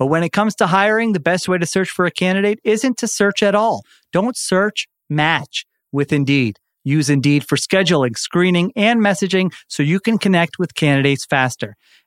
But when it comes to hiring, the best way to search for a candidate isn't to search at all. Don't search, match with Indeed. Use Indeed for scheduling, screening, and messaging so you can connect with candidates faster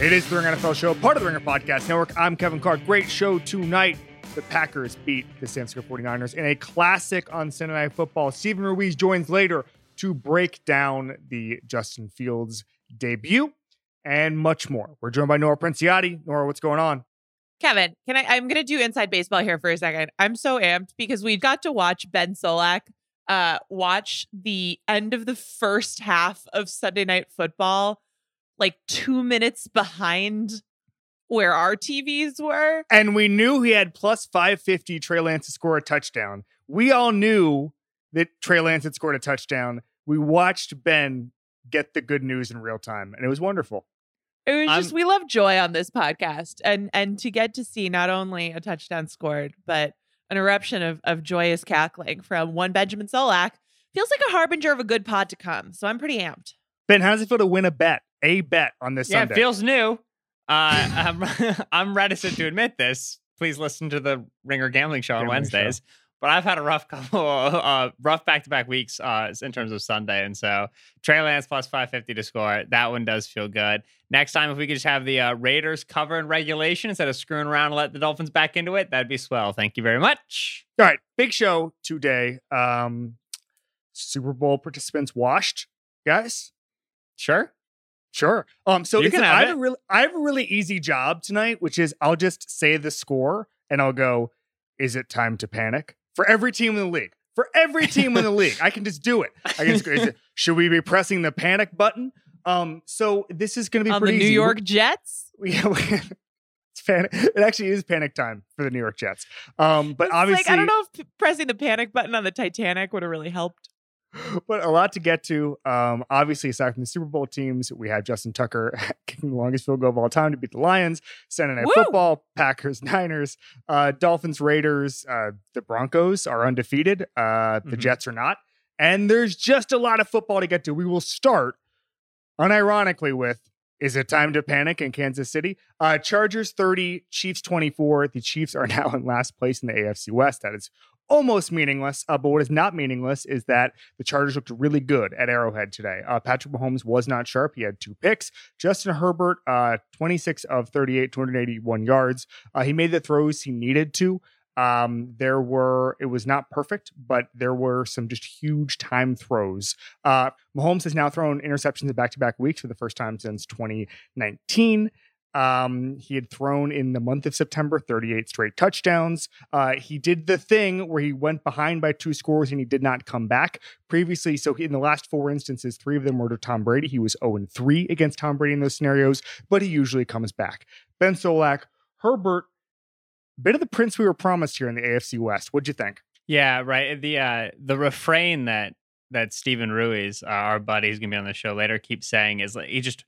It is the Ringer NFL Show, part of the Ringer Podcast Network. I'm Kevin Clark. Great show tonight. The Packers beat the San Francisco 49ers in a classic on Sunday Night Football. Steven Ruiz joins later to break down the Justin Fields debut and much more. We're joined by Nora Princiotti. Nora, what's going on? Kevin, can I? I'm going to do inside baseball here for a second. I'm so amped because we got to watch Ben Solak uh, watch the end of the first half of Sunday Night Football like two minutes behind where our TVs were. And we knew he had plus 550 Trey Lance to score a touchdown. We all knew that Trey Lance had scored a touchdown. We watched Ben get the good news in real time, and it was wonderful. It was just we love joy on this podcast, and and to get to see not only a touchdown scored, but an eruption of of joyous cackling from one Benjamin Solak feels like a harbinger of a good pod to come. So I'm pretty amped. Ben, how does it feel to win a bet a bet on this yeah, Sunday. it feels new. Uh, I'm, I'm reticent to admit this. Please listen to the Ringer Gambling Show on Wednesdays. Show. But I've had a rough couple, uh, rough back to back weeks uh, in terms of Sunday, and so Trey Lance plus five fifty to score. That one does feel good. Next time, if we could just have the uh, Raiders cover in regulation instead of screwing around and let the Dolphins back into it, that'd be swell. Thank you very much. All right, big show today. Um, Super Bowl participants washed, guys. Sure. Sure. Um. So have I have a really, I have a really easy job tonight, which is I'll just say the score and I'll go, "Is it time to panic?" For every team in the league, for every team in the league, I can just do it. I can just it, should we be pressing the panic button? Um. So this is going to be on pretty the New easy. York Jets. Yeah. it's panic. It actually is panic time for the New York Jets. Um. But it's obviously, like, I don't know if pressing the panic button on the Titanic would have really helped but a lot to get to. Um, obviously, aside from the Super Bowl teams, we have Justin Tucker kicking the longest field goal of all time to beat the Lions. Sunday Night Woo! Football, Packers, Niners, uh, Dolphins, Raiders. Uh, the Broncos are undefeated. Uh, the mm-hmm. Jets are not. And there's just a lot of football to get to. We will start, unironically, with is it time to panic in Kansas City? Uh, Chargers 30, Chiefs 24. The Chiefs are now in last place in the AFC West. That is almost meaningless. Uh, but what is not meaningless is that the Chargers looked really good at Arrowhead today. Uh, Patrick Mahomes was not sharp. He had two picks. Justin Herbert, uh, 26 of 38, 281 yards. Uh, he made the throws he needed to. Um, there were, it was not perfect, but there were some just huge time throws. Uh, Mahomes has now thrown interceptions in back to back weeks for the first time since 2019. Um, he had thrown in the month of September 38 straight touchdowns. Uh, he did the thing where he went behind by two scores and he did not come back previously. So in the last four instances, three of them were to Tom Brady. He was 0 3 against Tom Brady in those scenarios, but he usually comes back. Ben Solak, Herbert, bit of the prince we were promised here in the AFC West. What'd you think? Yeah, right. The uh, the refrain that that Steven Ruiz, uh, our buddy who's gonna be on the show later, keeps saying is like he just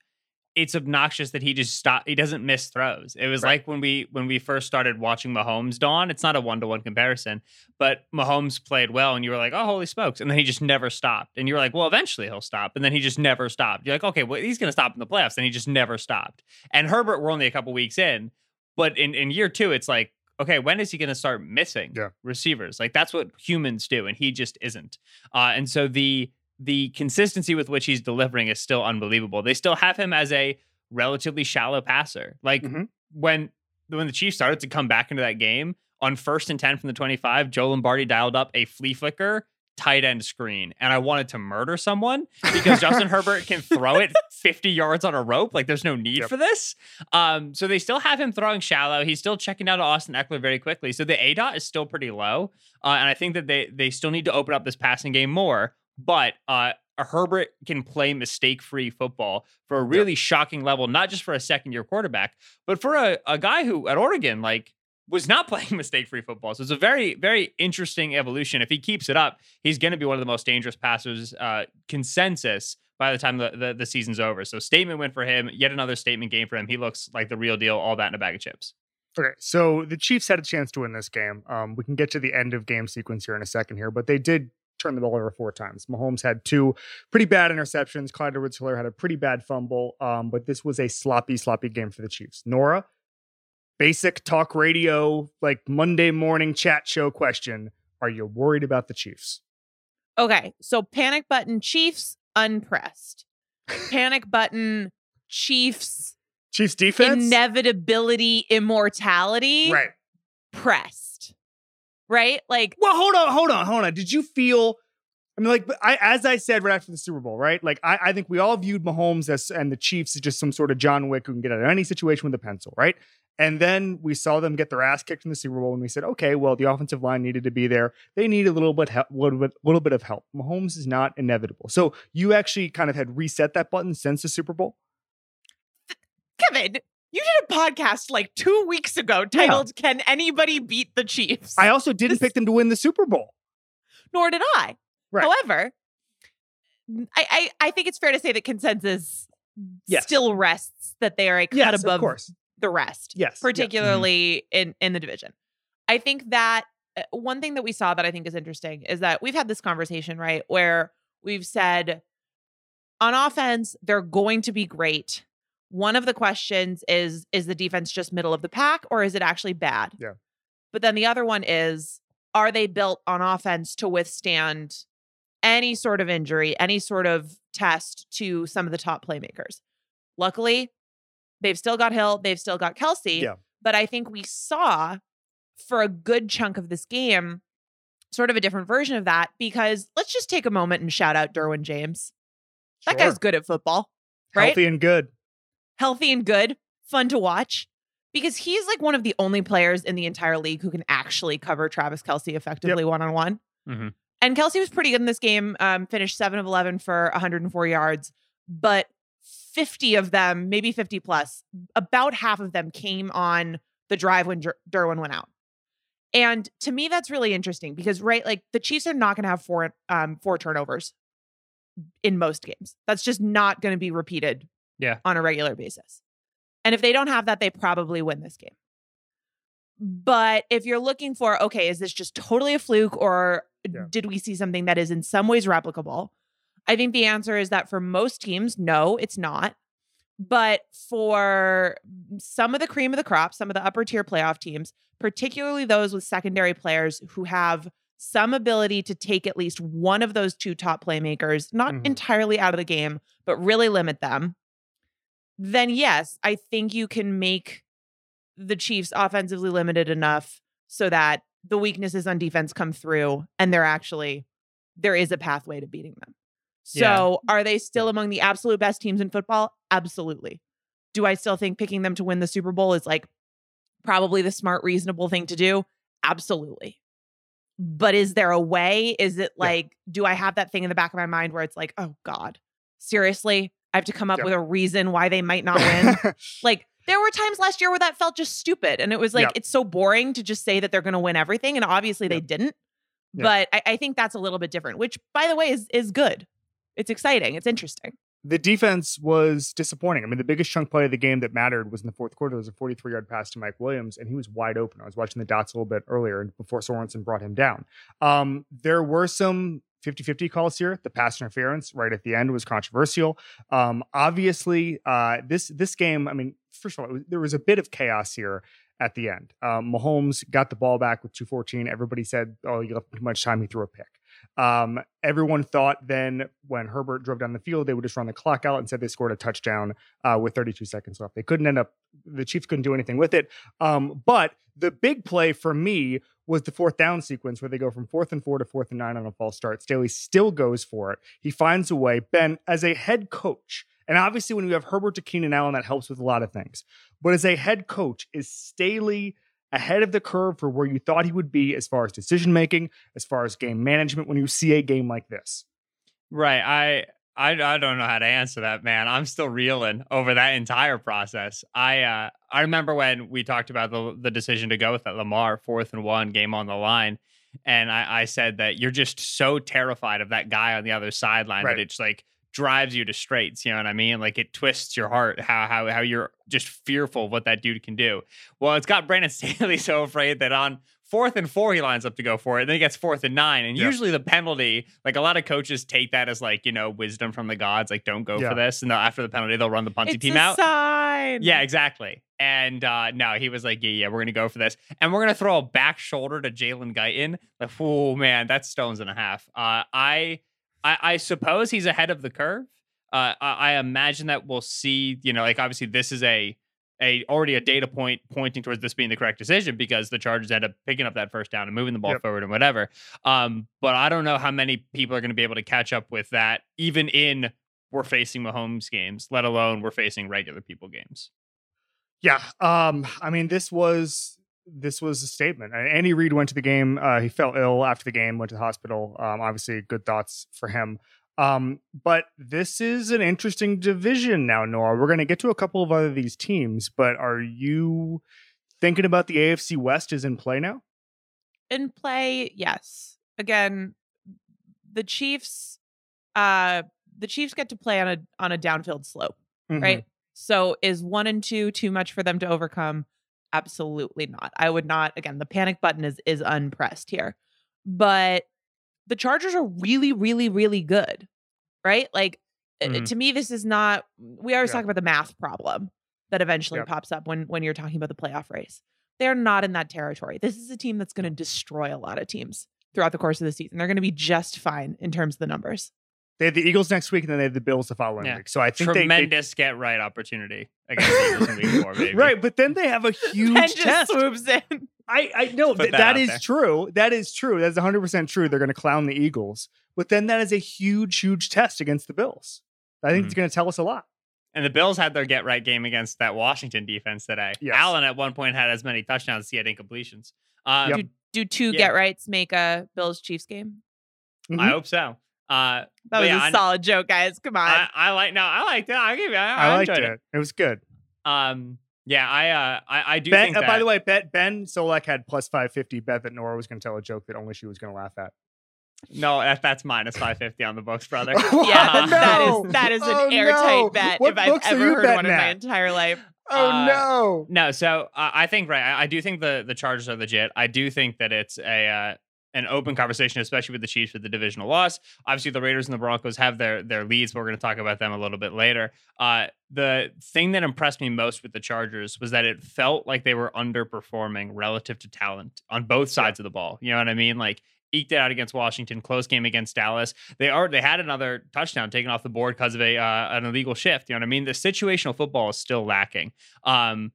it's obnoxious that he just stop he doesn't miss throws. It was Right. like when we when we first started watching Mahomes dawn. It's not a one to one comparison, but Mahomes played well, and you were like, oh holy smokes! And then he just never stopped, and you were like, well eventually he'll stop, and then he just never stopped. You're like, okay, well he's gonna stop in the playoffs, and he just never stopped. And Herbert, we're only a couple weeks in, but in in year two, it's like. Okay, when is he going to start missing Yeah. receivers? Like that's what humans do, and he just isn't. Uh, and so the the consistency with which he's delivering is still unbelievable. They still have him as a relatively shallow passer. Like Mhm. when when the Chiefs started to come back into that game on first and 10 from the 25, Joe Lombardi dialed up a flea flicker tight end screen and I wanted to murder someone because Justin Herbert can throw it 50 yards on a rope like there's no need Yep. for this. Um so they still have him throwing shallow. He's still checking out Austin Ekeler very quickly. So the A dot is still pretty low. Uh, and I think that they they still need to open up this passing game more, but uh a Herbert can play mistake-free football for a really shocking level, not just for a second-year quarterback, but for a, a guy who at Oregon, like, was not playing mistake-free football. So it's a very, very interesting evolution. If he keeps it up, he's going to be one of the most dangerous passers uh, consensus by the time the, the, the season's over. So statement win for him, yet another statement game for him. He looks like the real deal, all that in a bag of chips. Okay, so the Chiefs had a chance to win this game. Um, we can get to the end of game sequence here in a second here, but they did turn the ball over four times. Mahomes had two pretty bad interceptions. Clyde Edwards-Helaire had a pretty bad fumble, um, but this was a sloppy, sloppy game for the Chiefs. Nora, basic talk radio, like Monday morning chat show question. Are you worried about the Chiefs? Okay, so panic button Chiefs unpressed. Panic button Chiefs Chiefs defense? inevitability immortality right. pressed. Right? Like Well, hold on, hold on, hold on. Did you feel? I mean, like, I as I said right after the Super Bowl, right? Like, I, I think we all viewed Mahomes as and the Chiefs as just some sort of John Wick who can get out of any situation with a pencil, right? And then we saw them get their ass kicked in the Super Bowl, and we said, okay, well, the offensive line needed to be there. They need a little bit, help, little bit, little bit of help. Mahomes is not inevitable. So you actually kind of had reset that button since the Super Bowl. Kevin, you did a podcast like two weeks ago titled Can Anybody Beat the Chiefs? I also didn't This- pick them to win the Super Bowl. Nor did I. Right. However, I, I I think it's fair to say that consensus Yes. still rests that they are a cut Yes, above of the rest. Yes. yeah. particularly in in the division. I think that uh, one thing that we saw that I think is interesting is that we've had this conversation, right, where we've said on offense they're going to be great. One of the questions is is the defense just middle of the pack or is it actually bad? Yeah. But then the other one is are they built on offense to withstand any sort of injury, any sort of test to some of the top playmakers? Luckily, they've still got Hill, they've still got Kelce. Yeah. But I think we saw for a good chunk of this game sort of a different version of that because let's just take a moment and shout out Derwin James. That guy's good at football, right? healthy and good. Healthy and good, fun to watch. Because he's like one of the only players in the entire league who can actually cover Travis Kelce effectively one on one. And Kelce was pretty good in this game, um, finished seven of 11 for 104 yards, but 50 of them, maybe 50 plus, about half of them came on the drive when Dur- Derwin went out. And to me, that's really interesting because, right, like the Chiefs are not going to have four um, four turnovers in most games. That's just not going to be repeated Yeah. on a regular basis. And if they don't have that, they probably win this game. But if you're looking for, okay, is this just totally a fluke or Yeah. did we see something that is in some ways replicable? I think the answer is that for most teams, no, it's not. But for some of the cream of the crop, some of the upper tier playoff teams, particularly those with secondary players who have some ability to take at least one of those two top playmakers, not Mhm. entirely out of the game, but really limit them, then yes, I think you can make the Chiefs offensively limited enough so that the weaknesses on defense come through and they're actually there is a pathway to beating them. So, are they still among the absolute best teams in football? Absolutely. Do I still think picking them to win the Super Bowl is like probably the smart, reasonable thing to do? Absolutely. But is there a way? Is it Yeah. like, do I have that thing in the back of my mind where it's like, oh God, seriously? I have to come up Yep. with a reason why they might not win. like, there were times last year where that felt just stupid. And it was like, Yep. it's so boring to just say that they're going to win everything. And obviously they didn't. Yep. But I, I think that's a little bit different, which, by the way, is is good. It's exciting. It's interesting. the defense was disappointing. I mean, the biggest chunk play of the game that mattered was in the fourth quarter. There was a 43 yard pass to Mike Williams, and he was wide open. I was watching the dots a little bit earlier before Sorensen brought him down. Um, there were some 50 50 calls here. The pass interference right at the end was controversial. Um, obviously, uh, this this game, I mean, first of all, was, there was a bit of chaos here at the end. Um, Mahomes got the ball back with 214. Everybody said, oh, you left too much time. He threw a pick. Um, everyone thought then when Herbert drove down the field, they would just run the clock out and said they scored a touchdown uh, with 32 seconds left. They couldn't end up, the Chiefs couldn't do anything with it. Um, but the big play for me was the fourth down sequence where they go from fourth and four to fourth and nine on a false start. Staley still goes for it. He finds a way. Ben, as a head coach, and obviously when you have Herbert to Keenan Allen, that helps with a lot of things. But as a head coach, is Staley ahead of the curve for where you thought he would be as far as decision making, as far as game management when you see a game like this? Right. I I, I don't know how to answer that, man. I'm still reeling over that entire process. I uh, I remember when we talked about the the decision to go with that Lamar fourth and one game on the line, and I, I said that you're just so terrified of that guy on the other sideline Right. that it's like drives you to straights. You know what I mean? Like it twists your heart. How how how you're just fearful of what that dude can do. Well, it's got Brandon Staley so afraid that on fourth and four he lines up to go for it, and then he gets fourth and nine. And Yeah. usually the penalty, like a lot of coaches take that as like you know wisdom from the gods, like don't go Yeah. for this, and they'll- after the penalty they'll run the punting It's team a out. sign. Yeah, exactly. And uh no, he was like, yeah, yeah, we're gonna go for this, and we're gonna throw a back shoulder to Jalen Guyton. Like, oh man, that's stones and a half. Uh, I, I, I suppose he's ahead of the curve. Uh, I, I imagine that we'll see. You know, like obviously this is a a already a data point pointing towards this being the correct decision because the Chargers end up picking up that first down and moving the ball Yep. forward and whatever. Um, but I don't know how many people are going to be able to catch up with that, even in we're facing Mahomes games, let alone we're facing regular people games. Yeah. Um, I mean, this was this was a statement. Andy Reid went to the game. Uh, he fell ill after the game, went to the hospital. Um, obviously, good thoughts for him. Um, but this is an interesting division now, Nora. We're going to get to a couple of other these teams, but are you thinking about the AFC West is in play now? in play, yes. Again, the Chiefs uh the Chiefs get to play on a on a downfield slope, Mhm. right? So is 1 and 2 too much for them to overcome? Absolutely not. I would not again, the panic button is is unpressed here. But the Chargers are really really really good. Right? Like uh, Mhm. to me this is not we always Yeah. talk about the math problem that eventually Yep. pops up when when you're talking about the playoff race they're not in that territory. This is a team that's going to destroy a lot of teams throughout the course of the season. They're going to be just fine in terms of the numbers. They have the Eagles next week, and then they have the Bills the following Yeah. week. So I think they- they, Tremendous get right opportunity against the Eagles in week four, baby. right, but then they have a huge Ben just test. swoops in. I, I know Put that, that that out is there. true. That is true. That's 100% true. They're going to clown the Eagles. But then that is a huge, huge test against the Bills. I think it's Mm-hmm. going to tell us a lot. And the Bills had their get right game against that Washington defense today. Yes. Allen at one point had as many touchdowns as he had incompletions. Um, Yep. Do, do two Yeah. get rights make a Bills Chiefs game? I Mhm. hope so. Uh, That was yeah, a I- solid joke, guys. Come on. I, I like no, I liked that. I give you. I, I, I liked enjoyed it. it. it. was good. Um, yeah, I uh, I, I do Ben, think uh, that. by the way, bet, Ben Solak had plus 550. Bet that Nora was going to tell a joke that only she was going to laugh at. no, that, that's minus five fifty on the books, brother. yeah, Oh, that, that no. is that is an Oh, airtight no. bet What if I've ever heard one betting in my entire life. Oh, Uh, no. No, so uh, I think right. I, I do think the the Chargers are legit. I do think that it's a uh, an open conversation, especially with the Chiefs with the divisional loss. Obviously, the Raiders and the Broncos have their their leads. But we're going to talk about them a little bit later. Uh, the thing that impressed me most with the Chargers was that it felt like they were underperforming relative to talent on both sides of the ball. You know what I mean? Like eked it out against Washington, close game against Dallas. They are they had another touchdown taken off the board because of a uh, an illegal shift. You know what I mean? The situational football is still lacking. Um,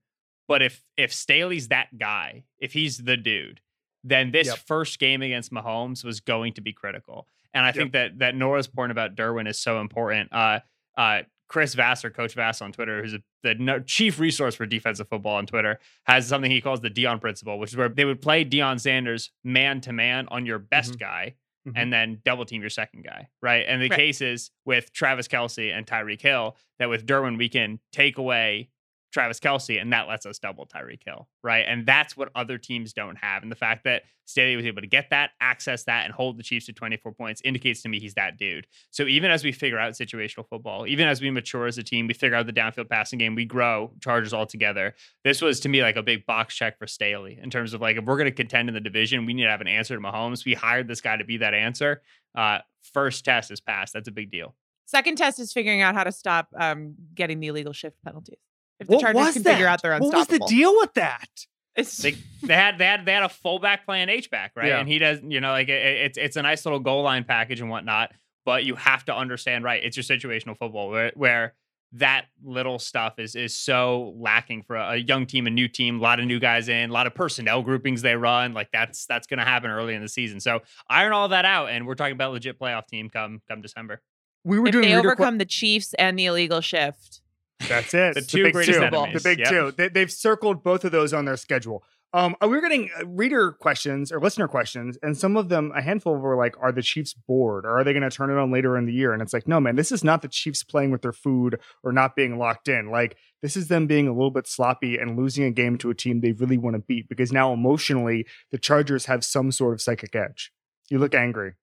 but if if Staley's that guy, if he's the dude, then this Yep. first game against Mahomes was going to be critical. And I think that that Nora's point about Derwin is so important. Uh, uh, Chris Vassar, Coach Vass on Twitter, who's a, the no, chief resource for defensive football on Twitter, has something he calls the Deion principle, which is where they would play Deion Sanders man to man on your best guy Mhm. and then double team your second guy, right? And the Right. case is with Travis Kelce and Tyreek Hill that with Derwin, we can take away Travis Kelce, and that lets us double Tyreek Hill, right? And that's what other teams don't have. And the fact that Staley was able to get that, access that, and hold the Chiefs to 24 points indicates to me he's that dude. So even as we figure out situational football, even as we mature as a team, we figure out the downfield passing game, we grow Chargers all together. This was to me like a big box check for Staley in terms of like if we're going to contend in the division, we need to have an answer to Mahomes. We hired this guy to be that answer. Uh, first test is passed. That's a big deal. Second test is figuring out how to stop um, getting the illegal shift penalties. If the What Chargers was can that? figure out their What unstoppable. was the deal with that? It's, they, they had they had they had a fullback playing H back, right? Yeah. And he does, you know, like it, it's it's a nice little goal line package and whatnot. But you have to understand, right? It's your situational football where where that little stuff is is so lacking for a, a young team, a new team, a lot of new guys in, a lot of personnel groupings they run. Like that's that's going to happen early in the season. So iron all that out, and we're talking about legit playoff team come come December. We were if doing they reader que- overcome the Chiefs and the illegal shift, That's it. The two big greatest two. enemies. The big Yep. two. They, they've circled both of those on their schedule. Um, we were getting uh, reader questions or listener questions, and some of them, a handful were like, "Are the Chiefs bored, or are they going to turn it on later in the year?" And it's like, no, man, this is not the Chiefs playing with their food or not being locked in. Like, this is them being a little bit sloppy and losing a game to a team they really want to beat because now emotionally, the Chargers have some sort of psychic edge. You look angry.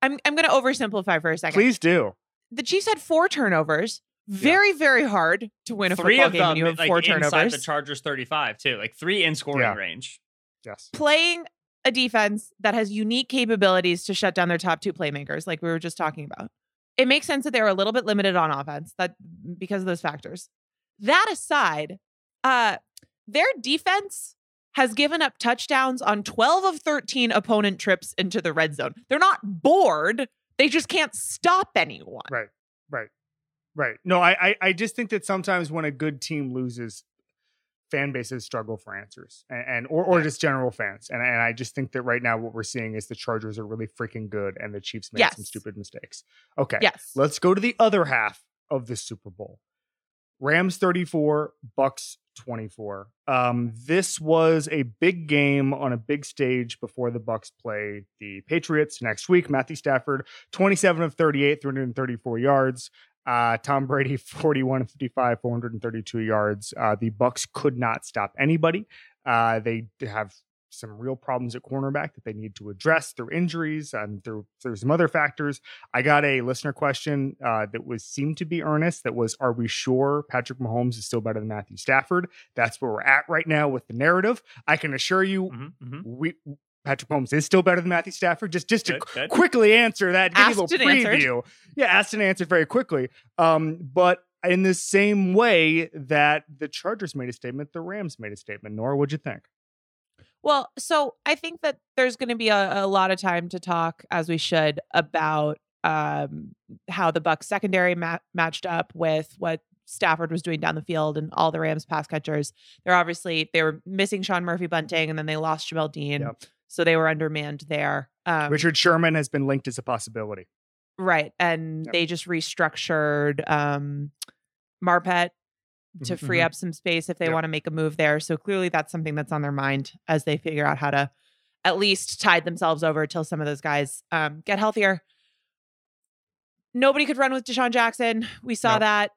I'm I'm going to oversimplify for a second. Please do. The Chiefs had four turnovers. Very very hard to win a Three football of game them when you have like four inside turnovers. the Chargers thirty five too, like three in scoring Yeah. range. Yes. Playing a defense that has unique capabilities to shut down their top two playmakers, like we were just talking about. It makes sense that they were a little bit limited on offense that because of those factors. That aside, uh their defense has given up touchdowns on 12 of 13 opponent trips into the red zone. They're not bored. They just can't stop anyone. Right. Right. Right. No, I, I I just think that sometimes when a good team loses, fan bases struggle for answers and, and or, or just general fans. And, and I just think that right now what we're seeing is the Chargers are really freaking good and the Chiefs made some stupid mistakes. Okay. Yes. Let's go to the other half of the Super Bowl. Rams 34, Bucs 24. Um, this was a big game on a big stage before the Bucs play the Patriots next week. Matthew Stafford, 27 of 38, 334 yards. Uh, Tom Brady, 41 55, 432 yards. Uh, the Bucs could not stop anybody. Uh, they have some real problems at cornerback that they need to address through injuries and through, through some other factors. I got a listener question uh, that was seemed to be earnest. That was, "Are we sure Patrick Mahomes is still better than Matthew Stafford?" That's where we're at right now with the narrative. I can assure you, Mhm, mhm. we Patrick Holmes is still better than Matthew Stafford. Just just to Good, good. quickly answer that, give you a little and answered. preview. Yeah, asked and answered very quickly. Um, but in the same way that the Chargers made a statement, the Rams made a statement. Nora, what'd you think? Well, so I think that there's going to be a, a lot of time to talk, as we should, about um, how the Bucs secondary ma- matched up with what Stafford was doing down the field and all the Rams pass catchers. They're obviously they were missing Sean Murphy Bunting, and then they lost Jamel Dean, Yep. So they were undermanned there. Um, Richard Sherman has been linked as a possibility. right? And Yep. they just restructured um, Marpet to Mhm, free mhm. up some space if they Yep. want to make a move there. So clearly that's something that's on their mind as they figure out how to at least tide themselves over till some of those guys um, get healthier. Nobody could run with DeSean Jackson. We saw No. that.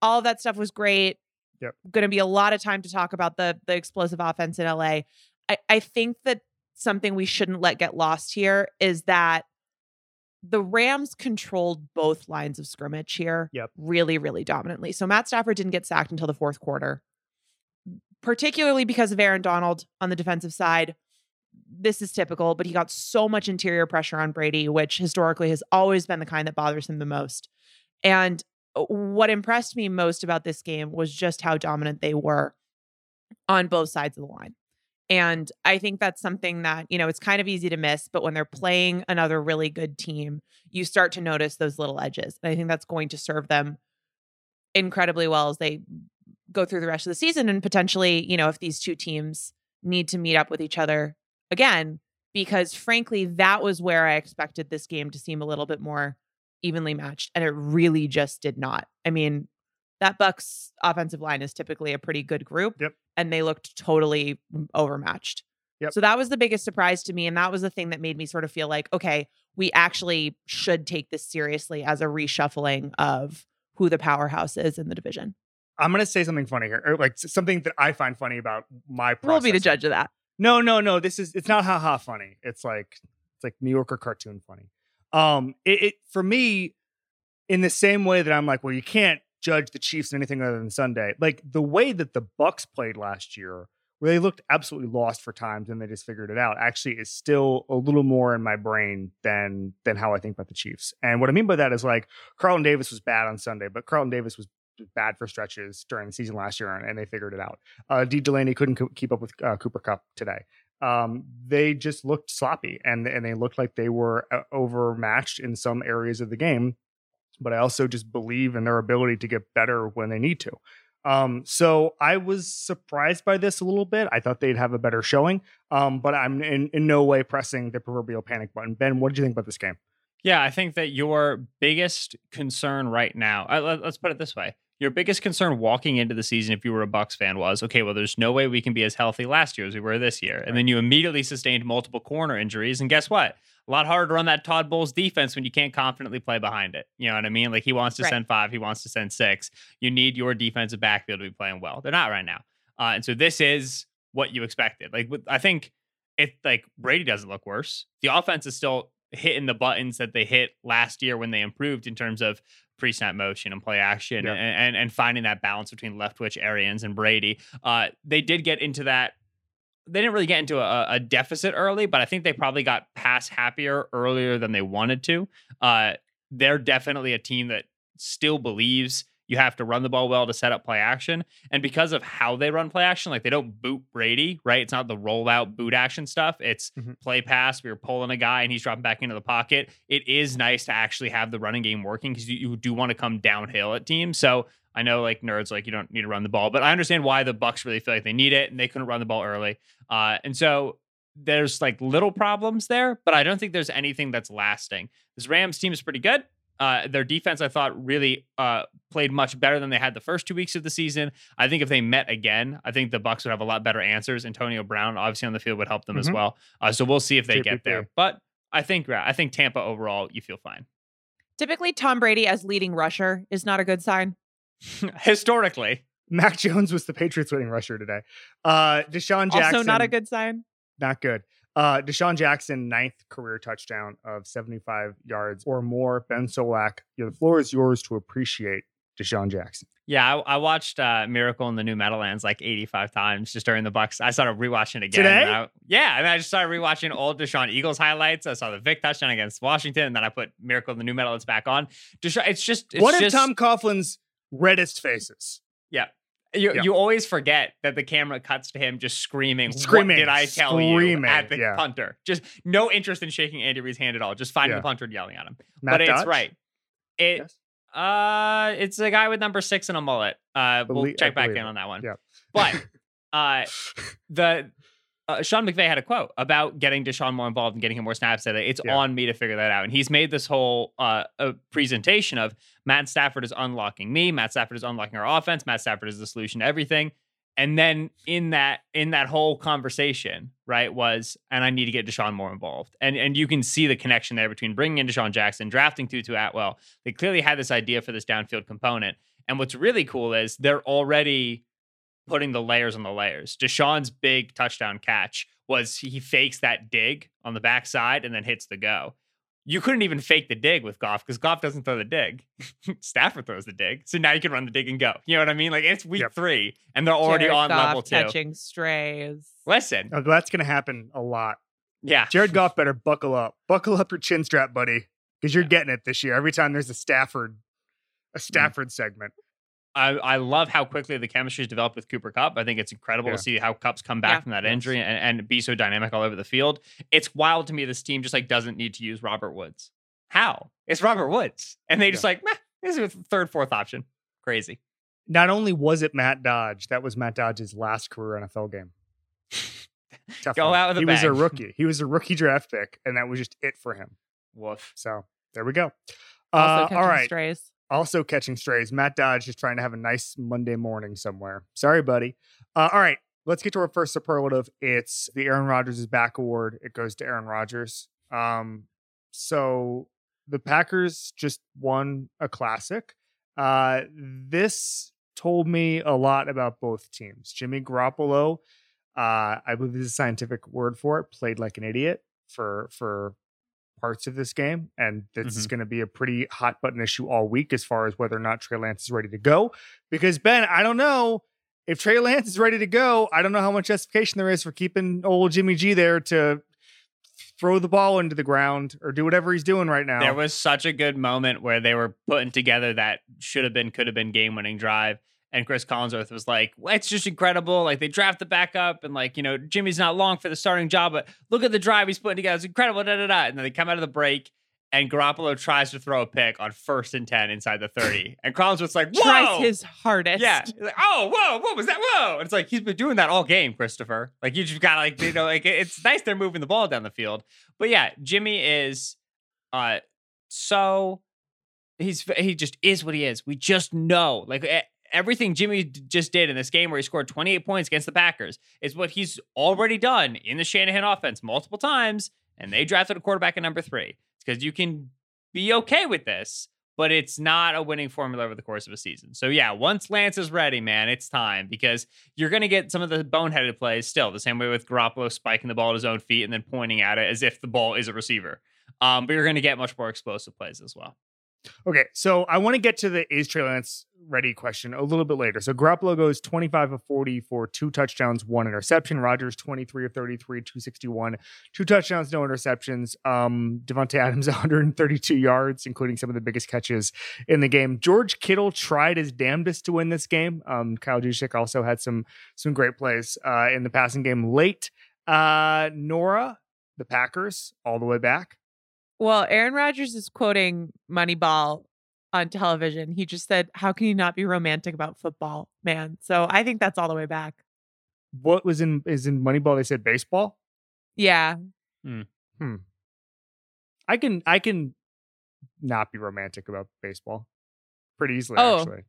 All of that stuff was great. Yep. Going to be a lot of time to talk about the the explosive offense in LA. I, I think that something we shouldn't let get lost here is that the Rams controlled both lines of scrimmage here Yep. really, really dominantly. So Matt Stafford didn't get sacked until the fourth quarter, particularly because of Aaron Donald on the defensive side. This is typical, but he got so much interior pressure on Brady, which historically has always been the kind that bothers him the most. And uh, what impressed me most about this game was just how dominant they were on both sides of the line. And I think that's something that, you know, it's kind of easy to miss, but when they're playing another really good team, you start to notice those little edges. And I think that's going to serve them incredibly well as they go through the rest of the season and potentially, you know, if these two teams need to meet up with each other again, because frankly, that was where I expected this game to seem a little bit more evenly matched. And it really just did not. I mean, that Bucs offensive line is typically a pretty good group. Yep. And they looked totally overmatched. Yep. So that was the biggest surprise to me. And that was the thing that made me sort of feel like, okay, we actually should take this seriously as a reshuffling of who the powerhouse is in the division. I'm gonna say something funny here, or like something that I find funny about my. process. We'll be the judge of that. No, no, no. This is it's not haha funny. It's like it's like New Yorker cartoon funny. Um, it, it for me, in the same way that I'm like, well, you can't judge the Chiefs in anything other than Sunday. Like the way that the Bucs played last year, where they looked absolutely lost for times and they just figured it out, actually is still a little more in my brain than than how I think about the Chiefs. And what I mean by that is like Carlton Davis was bad on Sunday, but Carlton Davis was bad for stretches during the season last year, and, and they figured it out. Uh, Dee Delaney couldn't co- keep up with uh, Cooper Kupp today um, they just looked sloppy and and they looked like they were uh, overmatched in some areas of the game. But I also just believe in their ability to get better when they need to. Um, so I was surprised by this a little bit. I thought they'd have a better showing, um, but I'm in, in no way pressing the proverbial panic button. Ben, what did you think about this game? Yeah, I think that your biggest concern right now, uh, let, us put it this way. Your biggest concern walking into the season, if you were a Bucs fan, was okay. Well, there's no way we can be as healthy last year as we were this year, and then you immediately sustained multiple corner injuries. And guess what? A lot harder to run that Todd Bowles defense when you can't confidently play behind it. You know what I mean? Like he wants to Right. send five, he wants to send six. You need your defensive backfield to be playing well. They're not right now, uh, and so this is what you expected. Like I think it like Brady doesn't look worse. The offense is still hitting the buttons that they hit last year when they improved in terms of pre-snap motion and play action Yeah. and, and and finding that balance between Leftwich Arians and Brady. Uh, they did get into that. They didn't really get into a, a deficit early, but I think they probably got pass happier earlier than they wanted to. Uh, they're definitely a team that still believes you have to run the ball well to set up play action. And because of how they run play action, like they don't boot Brady, right? It's not the rollout boot action stuff. It's Mhm. play pass. We were pulling a guy and he's dropping back into the pocket. It is nice to actually have the running game working because you, you do want to come downhill at teams. So I know like nerds like you don't need to run the ball, but I understand why the Bucs really feel like they need it and they couldn't run the ball early. Uh, and so there's like little problems there, but I don't think there's anything that's lasting. This Rams team is pretty good. Uh, their defense, I thought, really uh, played much better than they had the first two weeks of the season. I think if they met again, I think the Bucs would have a lot better answers. Antonio Brown, obviously on the field, would help them as Mhm. well. Uh, so we'll see if they JPP. get there. But I think, I think Tampa overall, you feel fine. Typically, Tom Brady as leading rusher is not a good sign. Historically, Mac Jones was the Patriots winning rusher today. Uh, DeSean Jackson, Also, not a good sign. not good. Uh, DeSean Jackson, ninth career touchdown of 75 yards or more. Ben Solak, the floor is yours to appreciate DeSean Jackson. yeah, I, I watched uh, Miracle in the New Meadowlands like 85 times just during the Bucs. I started rewatching it again. Today? I- yeah, and I just started rewatching old DeSean Eagles highlights. I saw the Vic touchdown against Washington, and then I put Miracle in the New Meadowlands back on. DeSean, it's just it's One of Tom Coughlin's reddest faces. Yeah. You, Yeah. you always forget that the camera cuts to him just screaming, Screaming, What did I tell you? At the yeah. punter. Just no interest in shaking Andy Reid's hand at all. Just finding Yeah. the punter and yelling at him. Matt but it's right. It Yes. uh it's a guy with number six and a mullet. Uh we'll Belie- I check back in on that one. Yeah. But uh the uh, Sean McVay had a quote about getting DeSean more involved and getting him more snaps. That it's Yeah. on me to figure that out, and he's made this whole uh, uh, presentation of Matt Stafford is unlocking me. Matt Stafford is unlocking our offense. Matt Stafford is the solution to everything. And then in that in that whole conversation, right, was and I need to get DeSean more involved, and and you can see the connection there between bringing in DeSean Jackson, drafting Tutu Atwell. They clearly had this idea for this downfield component, and what's really cool is they're already putting the layers on the layers. DeSean's big touchdown catch was he fakes that dig on the backside and then hits the go. You couldn't even fake the dig with Goff because Goff doesn't throw the dig. Stafford throws the dig. So now you can run the dig and go. You know what I mean? Like it's week Yep. three and they're already Jared on Goff level two. catching strays. Listen, Oh, that's going to happen a lot. yeah. Jared Goff better buckle up. Buckle up your chin strap, buddy, because you're getting it this year. Every time there's a Stafford, a Mm. Stafford segment. I, I love how quickly the chemistry's developed with Cooper Kupp. I think it's incredible Yeah. to see how Kupp's come back Yeah. from that injury and, and be so dynamic all over the field. It's wild to me this team just like doesn't need to use Robert Woods. How? It's Robert Woods. And they just like, meh, this is a third, fourth option. Crazy. Not only was it Matt Dodge, that was Matt Dodge's last career NFL game. Go one. out with a He was a rookie. He was a rookie draft pick, and that was just it for him. Woof. So there we go. Also Uh, catching all right. strays. Also catching strays. Matt Dodge is trying to have a nice Monday morning somewhere. Sorry, buddy. Uh, all right, let's get to our first superlative. It's the Aaron Rodgers is back award. It goes to Aaron Rodgers. Um, so the Packers just won a classic. Uh, this told me a lot about both teams. Jimmy Garoppolo, uh, I believe is a scientific word for it, played like an idiot for for parts of this game, and this Mm-hmm. is going to be a pretty hot button issue all week as far as whether or not Trey Lance is ready to go. Because Ben, I don't know if Trey Lance is ready to go. I don't know how much justification there is for keeping old Jimmy G there to throw the ball into the ground or do whatever he's doing right now. There was such a good moment where they were putting together that should have been, could have been game winning drive. And Chris Collinsworth was like, well, it's just incredible. Like they draft the backup and like, you know, Jimmy's not long for the starting job, but look at the drive he's putting together. It's incredible. Da, da, da. And then they come out of the break and Garoppolo tries to throw a pick on first and 10 inside the 30. And Collinsworth's like, whoa. Tries his hardest. Yeah. He's like, oh, whoa, what was that? Whoa. And it's like, he's been doing that all game, Christopher. Like, you just got to, like, you know, like, it's nice they're moving the ball down the field. But yeah, Jimmy is uh so, he's, he just is what he is. We just know. Like, e- everything Jimmy just did in this game where he scored 28 points against the Packers is what he's already done in the Shanahan offense multiple times. And they drafted a quarterback at number three. Because you can be okay with this but it's not a winning formula over the course of a season. So yeah, once Lance is ready, man, it's time because you're going to get some of the boneheaded plays still, the same way with Garoppolo spiking the ball at his own feet and then pointing at it as if the ball is a receiver. Um, but you're going to get much more explosive plays as well. Okay, so I want to get to the is Trey Lance ready question a little bit later. So Garoppolo goes 25 of 40 for two touchdowns, one interception. Rodgers 23 of 33, 261, two touchdowns, no interceptions. Um, Davante Adams 132 yards, including some of the biggest catches in the game. George Kittle tried his damnedest to win this game. Um, Kyle Juszczyk also had some some great plays uh, in the passing game late. Uh, Nora, the Packers, all the way back. Well, Aaron Rodgers is quoting Moneyball on television. He just said, How can you not be romantic about football, man? So I think that's all the way back. What was in is in Moneyball? They said baseball. Yeah. Hmm. I can I can not be romantic about baseball pretty easily Oh. actually.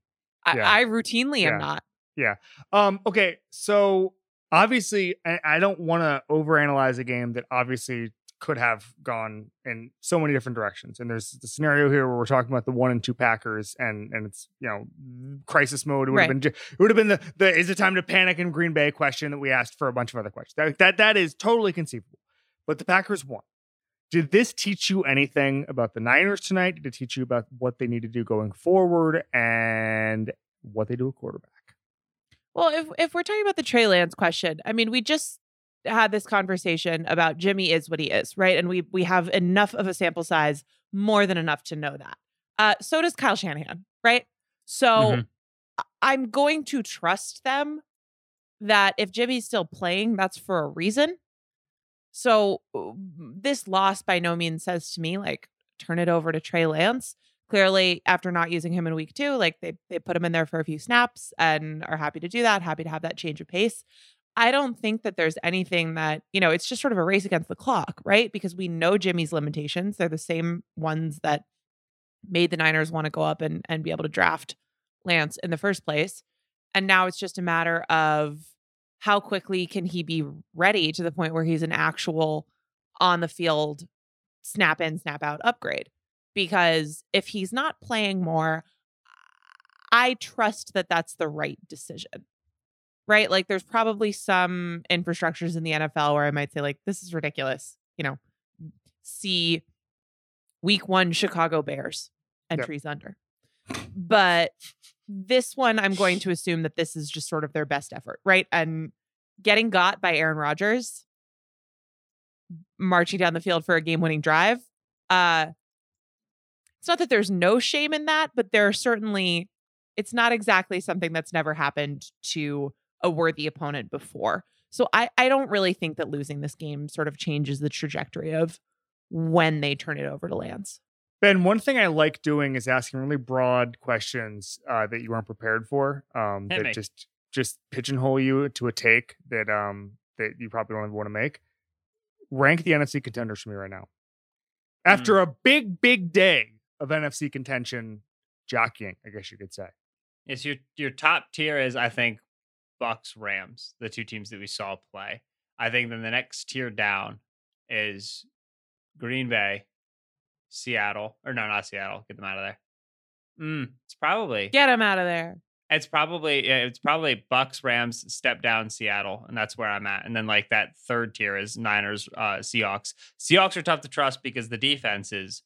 I, Yeah. I routinely Yeah. am not. Yeah. Um okay, so obviously I, I don't want to overanalyze a game that obviously could have gone in so many different directions. And there's the scenario here where we're talking about the one and two Packers and and it's, you know, crisis mode. It would have been it would have been the the is it time to panic in Green Bay question that we asked for a bunch of other questions. That that, that is totally conceivable. But the Packers won. Did this teach you anything about the Niners tonight? Did it teach you about what they need to do going forward and what they do at quarterback? Well, if if we're talking about the Trey Lance question, I mean, we just had this conversation about Jimmy is what he is, right? And we we have enough of a sample size, more than enough to know that. Uh, so does Kyle Shanahan, right? So Mhm. I- I'm going to trust them that if Jimmy's still playing, that's for a reason. So uh, this loss by no means says to me like turn it over to Trey Lance. Clearly, after not using him in week two, like they they put him in there for a few snaps and are happy to do that, happy to have that change of pace. I don't think that there's anything that, you know, it's just sort of a race against the clock, right? Because we know Jimmy's limitations. They're the same ones that made the Niners want to go up and, and be able to draft Lance in the first place. And now it's just a matter of how quickly can he be ready to the point where he's an actual on the field snap in, snap out upgrade. Because if he's not playing more, I trust that that's the right decision. Right? Like there's probably some infrastructures in the NFL where I might say like this is ridiculous. You know, see week 1 Chicago Bears entries under. But this one I'm going to assume that this is just sort of their best effort, right? And getting got by Aaron Rodgers marching down the field for a game-winning drive. Uh it's not that there's no shame in that, but there are certainly it's not exactly something that's never happened to a worthy opponent before. So I I don't really think that losing this game sort of changes the trajectory of when they turn it over to Lance. Ben, one thing I like doing is asking really broad questions uh, that you weren't prepared for. Um, that me. just just pigeonhole you to a take that um that you probably don't want to make. Rank the NFC contenders for me right now. After a big, big day of NFC contention jockeying, I guess you could say. It's your your top tier is I think Bucs Rams, the two teams that we saw play. I think then the next tier down is Green Bay, Seattle, or no, not Seattle. Get them out of there. Mm, it's probably Get them out of there. It's probably yeah, it's probably Bucs, Rams, step down, Seattle, and that's where I'm at. And then like that third tier is Niners, uh, Seahawks. Seahawks are tough to trust because the defense is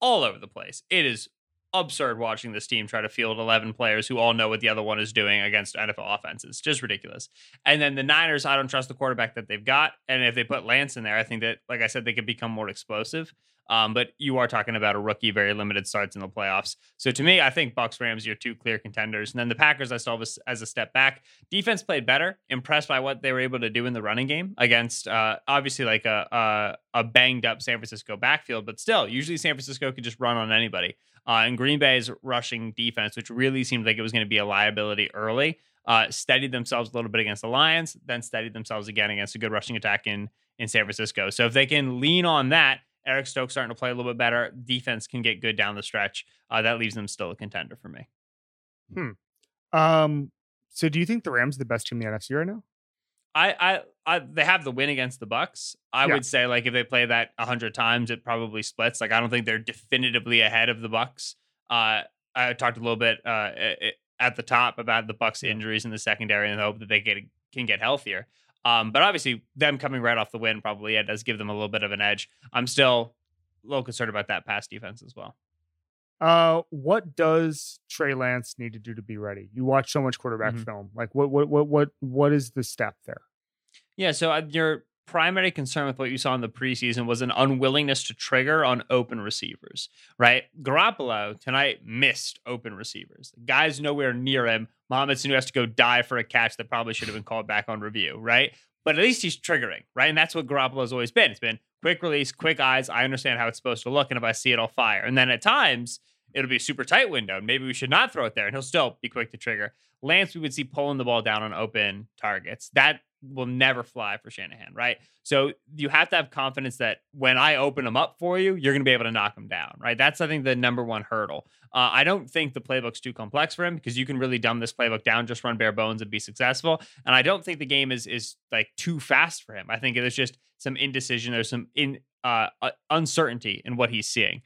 all over the place. It is absurd watching this team try to field 11 players who all know what the other one is doing against NFL offenses. Just ridiculous. And then the Niners, I don't trust the quarterback that they've got. And if they put Lance in there, I think that, like I said, they could become more explosive. Um, but you are talking about a rookie, very limited starts in the playoffs. So to me, I think Bucs Rams are two clear contenders, and then the Packers I saw as, as a step back. Defense played better. Impressed by what they were able to do in the running game against uh, obviously like a, a a banged up San Francisco backfield, but still, usually San Francisco could just run on anybody. Uh, and Green Bay's rushing defense, which really seemed like it was going to be a liability early, uh, steadied themselves a little bit against the Lions, then steadied themselves again against a good rushing attack in in San Francisco. So if they can lean on that Eric Stokes starting to play a little bit better. Defense can get good down the stretch. Uh, that leaves them still a contender for me. Hmm. Um. So, do you think the Rams are the best team in the NFC right now? I, I, I they have the win against the Bucs. I Yeah. would say like if they play that hundred times, it probably splits. Like I don't think they're definitively ahead of the Bucs. Uh, I talked a little bit uh at the top about the Bucs injuries in the secondary and the hope that they get can get healthier. Um, but obviously them coming right off the win probably yeah, does give them a little bit of an edge. I'm still a little concerned about that pass defense as well. Uh, what does Trey Lance need to do to be ready? You watch so much quarterback Mhm. film. Like, what, what, what, what, what is the step there? Yeah, so uh, your primary concern with what you saw in the preseason was an unwillingness to trigger on open receivers, right? Garoppolo tonight missed open receivers. The Guys nowhere near him. Mohamed Sanu has to go die for a catch that probably should have been called back on review, right? But at least he's triggering, right? And that's what Garoppolo's always been. It's been quick release, quick eyes. I understand how it's supposed to look, and if I see it, I'll fire. And then at times it'll be a super tight window. Maybe we should not throw it there, and he'll still be quick to trigger. Lance, we would see pulling the ball down on open targets. That will never fly for Shanahan, right? So you have to have confidence that when I open them up for you, you're going to be able to knock them down, right? That's I think the number one hurdle. Uh, I don't think the playbook's too complex for him because you can really dumb this playbook down, just run bare bones and be successful. And I don't think the game is is like too fast for him. I think there's just some indecision. There's some in uh, uh, uncertainty in what he's seeing.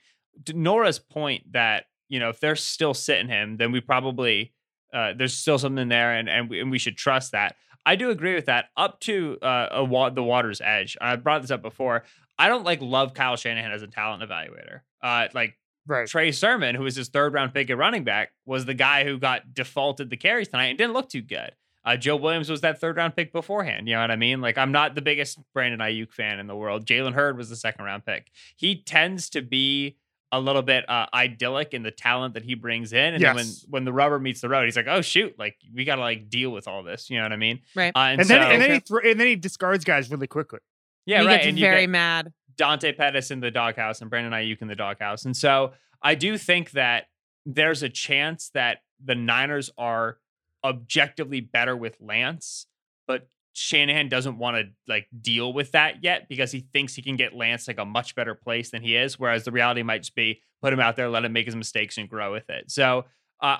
Nora's point that you know if they're still sitting him, then we probably uh, there's still something there, and and we, and we should trust that. I do agree with that. Up to uh, a wa- the water's edge. I brought this up before. I don't like love Kyle Shanahan as a talent evaluator. Uh, like Right. Trey Sermon, who was his third round pick at running back, was the guy who got defaulted the carries tonight and didn't look too good. Uh, Joe Williams was that third round pick beforehand. You know what I mean? Like, I'm not the biggest Brandon Aiyuk fan in the world. Jalen Hurd was the second round pick. He tends to be a little bit uh, idyllic in the talent that he brings in, and then when when the rubber meets the road, he's like, "Oh shoot! Like we got to like deal with all this." You know what I mean? Right. Uh, and, And then, so, and then he thro- and then he discards guys really quickly. yeah, he right. gets and you very get- mad. Dante Pettis in the doghouse and Brandon Aiyuk in the doghouse. And so I do think that there's a chance that the Niners are objectively better with Lance, but Shanahan doesn't want to like deal with that yet because he thinks he can get Lance like a much better place than he is. Whereas the reality might just be put him out there, let him make his mistakes and grow with it. So uh,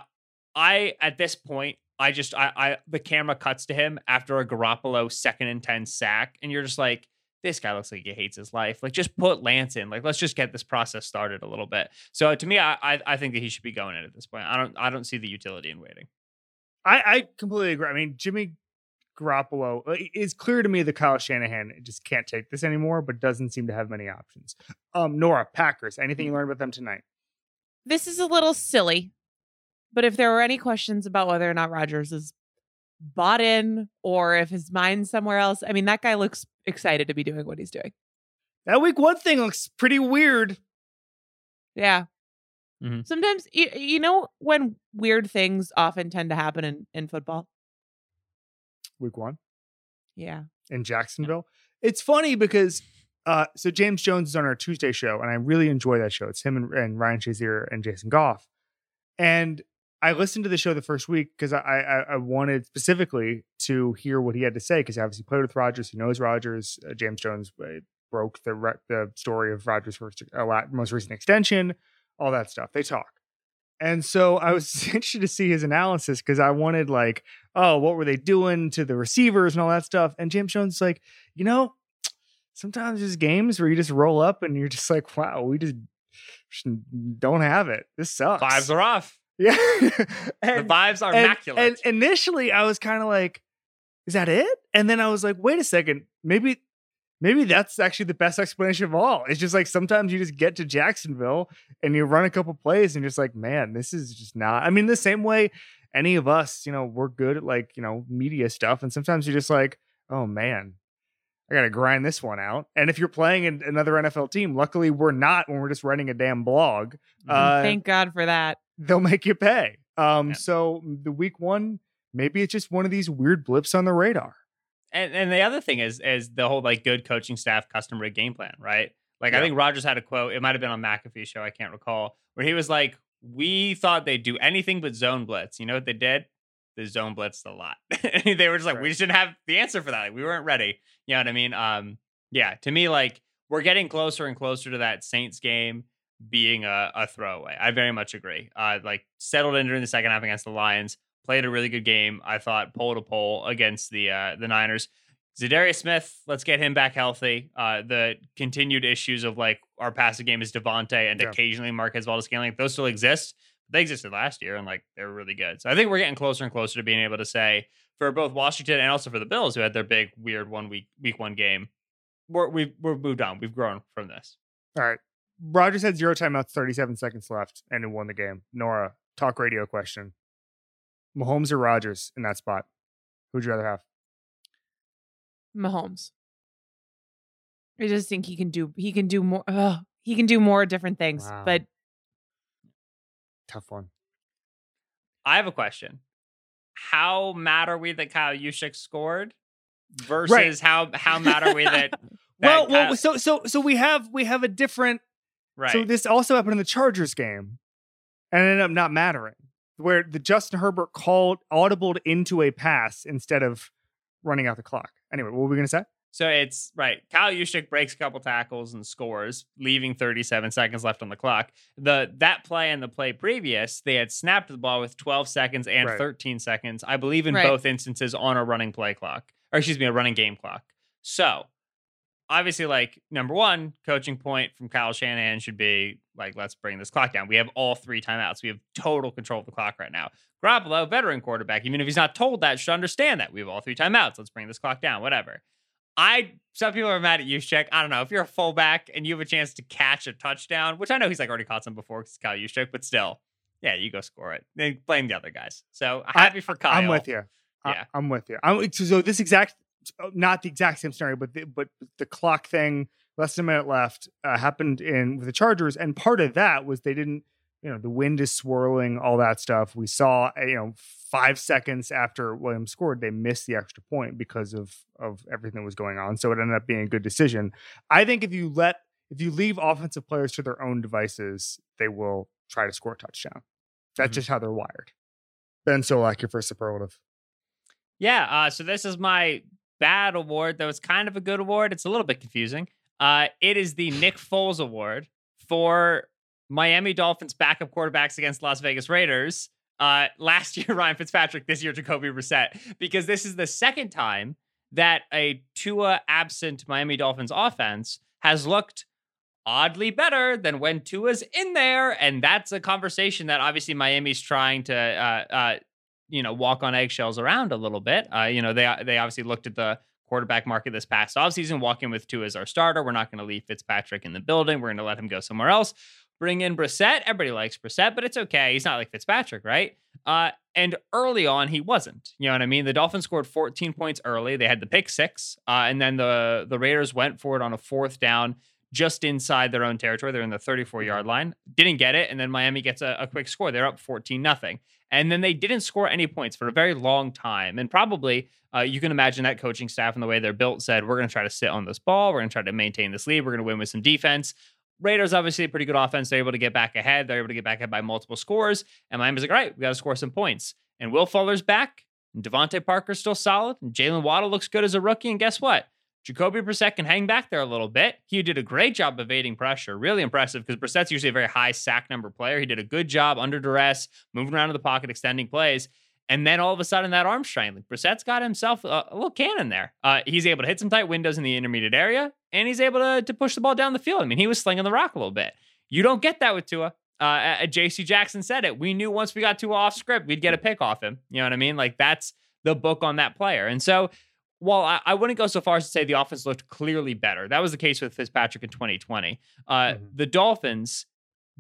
I at this point, I just I, I the camera cuts to him after a Garoppolo second and ten sack, and you're just like, this guy looks like he hates his life. Like, just put Lance in. Like, let's just get this process started a little bit. So to me, I I, I think that he should be going in at this point. I don't I don't see the utility in waiting. I, I completely agree. I mean, Jimmy Garoppolo uh, is clear to me that Kyle Shanahan just can't take this anymore, but doesn't seem to have many options. Um, Nora Packers. Anything you learned about them tonight? This is a little silly, but if there were any questions about whether or not Rodgers is bought in or if his mind's somewhere else, I mean, that guy looks excited to be doing what he's doing. That week one thing looks pretty weird. Yeah. Mhm. Sometimes you, you know when weird things often tend to happen in in football. Week one Yeah. in Jacksonville. It's funny because uh, so James Jones is on our Tuesday show, and I really enjoy that show. It's him and, and Ryan Shazier and Jason Goff. And I listened to the show the first week because I, I I wanted specifically to hear what he had to say because he obviously played with Rodgers. He knows Rodgers. Uh, James Jones uh, broke the re- the story of Rodgers' first uh, la- most recent extension, all that stuff. They talk. And so I was interested to see his analysis because I wanted like, oh, what were they doing to the receivers and all that stuff? And James Jones is like, you know, sometimes there's games where you just roll up and you're just like, wow, we just don't have it. This sucks. Vibes are off. Yeah. the vibes are and, immaculate. and initially I was kind of like, is that it? And then I was like, wait a second, maybe maybe that's actually the best explanation of all. It's just like sometimes you just get to Jacksonville and you run a couple plays and you're just like, man, this is just not. I mean, the same way any of us, you know, we're good at like, you know, media stuff. And sometimes you're just like, oh man, I got to grind this one out. And if you're playing in another NFL team, luckily we're not when we're just writing a damn blog. Uh, Thank God for that. they'll make you pay. Um, Yeah. so the week one, maybe it's just one of these weird blips on the radar. And and the other thing is is the whole like good coaching staff customer game plan, right? Like I think Rodgers had a quote. It might have been on McAfee show. I can't recall where he was like, "We thought they'd do anything but zone blitz. You know what they did? The zone blitzed a lot. they were just like, we just didn't have the answer for that. Like, we weren't ready. You know what I mean? Um, yeah. To me, like we're getting closer and closer to that Saints game being a, a throwaway. I very much agree. Uh, like settled in during the second half against the Lions, played a really good game. I thought pole to pole against the uh, the Niners. Za'Darius Smith, let's get him back healthy. Uh, the continued issues of like our passing game is Davante and Yeah. occasionally Marquez Valdes-Scantling, those still exist. They existed last year and like they were really good. So I think we're getting closer and closer to being able to say for both Washington and also for the Bills, who had their big weird one week week one game, we're we've we're moved on. We've grown from this. All right. Rodgers had zero timeouts, 37 seconds left, and it won the game. Nora, talk radio question. Mahomes or Rodgers in that spot? Who'd you rather have? Mahomes. I just think he can do he can do more ugh, he can do more different things. Wow. But Tough one. I have a question. How mad are we that Kyle Juszczyk scored versus how how mad are we that, that Well, Kyle- well, so so so we have we have a different right So this also happened in the Chargers game, and it ended up not mattering. Where the Justin Herbert called audibled into a pass instead of running out the clock. Anyway, what were we gonna say? So it's right. Kyle Juszczyk breaks a couple tackles and scores, leaving 37 seconds left on the clock. The that play and the play previous, they had snapped the ball with 12 seconds and Right. 13 seconds, I believe in Right. both instances on a running play clock, or excuse me, a running game clock. So obviously, like number one, coaching point from Kyle Shanahan should be like, let's bring this clock down. We have all three timeouts. We have total control of the clock right now. Garoppolo, veteran quarterback, even if he's not told that, should understand that we have all three timeouts. Let's bring this clock down. Whatever. I some people are mad at Juszczyk. I don't know if you're a fullback and you have a chance to catch a touchdown, which I know he's like already caught some before because Kyle Juszczyk, but still, yeah, you go score it. Then blame the other guys. So happy for Kyle. I'm with you. I- Yeah. I'm with you. I'm, so, so this exact, not the exact same scenario, but the, but the clock thing, less than a minute left, uh, happened in with the Chargers, and part of that was they didn't, you know, the wind is swirling, all that stuff. We saw, uh, you know, five seconds after Williams scored, they missed the extra point because of of everything that was going on. So it ended up being a good decision. I think if you let if you leave offensive players to their own devices, they will try to score a touchdown. That's Mhm. just how they're wired. Ben Solak, your first superlative. Yeah. Uh, so this is my bad award, though it's kind of a good award. It's a little bit confusing. Uh, it is the Nick Foles Award for Miami Dolphins backup quarterbacks against Las Vegas Raiders. Uh, last year, Ryan Fitzpatrick. This year, Jacoby Brissett. Because this is the second time that a Tua absent Miami Dolphins offense has looked oddly better than when Tua's in there, and that's a conversation that obviously Miami's trying to uh, uh, you know walk on eggshells around a little bit. Uh, you know they they obviously looked at the quarterback market this past offseason, walking with Tua as our starter. We're not going to leave Fitzpatrick in the building. We're going to let him go somewhere else. Bring in Brissett. Everybody likes Brissett, but it's okay. He's not like Fitzpatrick, right? Uh, and early on, he wasn't. You know what I mean? The Dolphins scored 14 points early. They had the pick six, uh, and then the the Raiders went for it on a fourth down just inside their own territory. They're in the 34 yard line. Didn't get it, and then Miami gets a, a quick score. They're up 14 nothing, and then they didn't score any points for a very long time. And probably uh, you can imagine that coaching staff and the way they're built said, "We're going to try to sit on this ball. We're going to try to maintain this lead. We're going to win with some defense." Raiders obviously a pretty good offense. They're able to get back ahead. They're able to get back ahead by multiple scores. And Miami's like, all right, we got to score some points. And Will Fuller's back. And DeVante Parker's still solid. And Jaylen Waddle looks good as a rookie. And guess what? Jacoby Brissett can hang back there a little bit. He did a great job evading pressure. Really impressive because Brissett's usually a very high sack number player. He did a good job under duress, moving around in the pocket, extending plays. And then all of a sudden, that arm strength, like Brissett's got himself a, a little cannon there. Uh, he's able to hit some tight windows in the intermediate area, and he's able to, to push the ball down the field. I mean, he was slinging the rock a little bit. You don't get that with Tua. uh, uh, J.C. Jackson said it. We knew once we got Tua off script, we'd get a pick off him. You know what I mean? Like that's the book on that player. And so, while I, I wouldn't go so far as to say the offense looked clearly better, that was the case with Fitzpatrick in 2020. Uh, Mhm. The Dolphins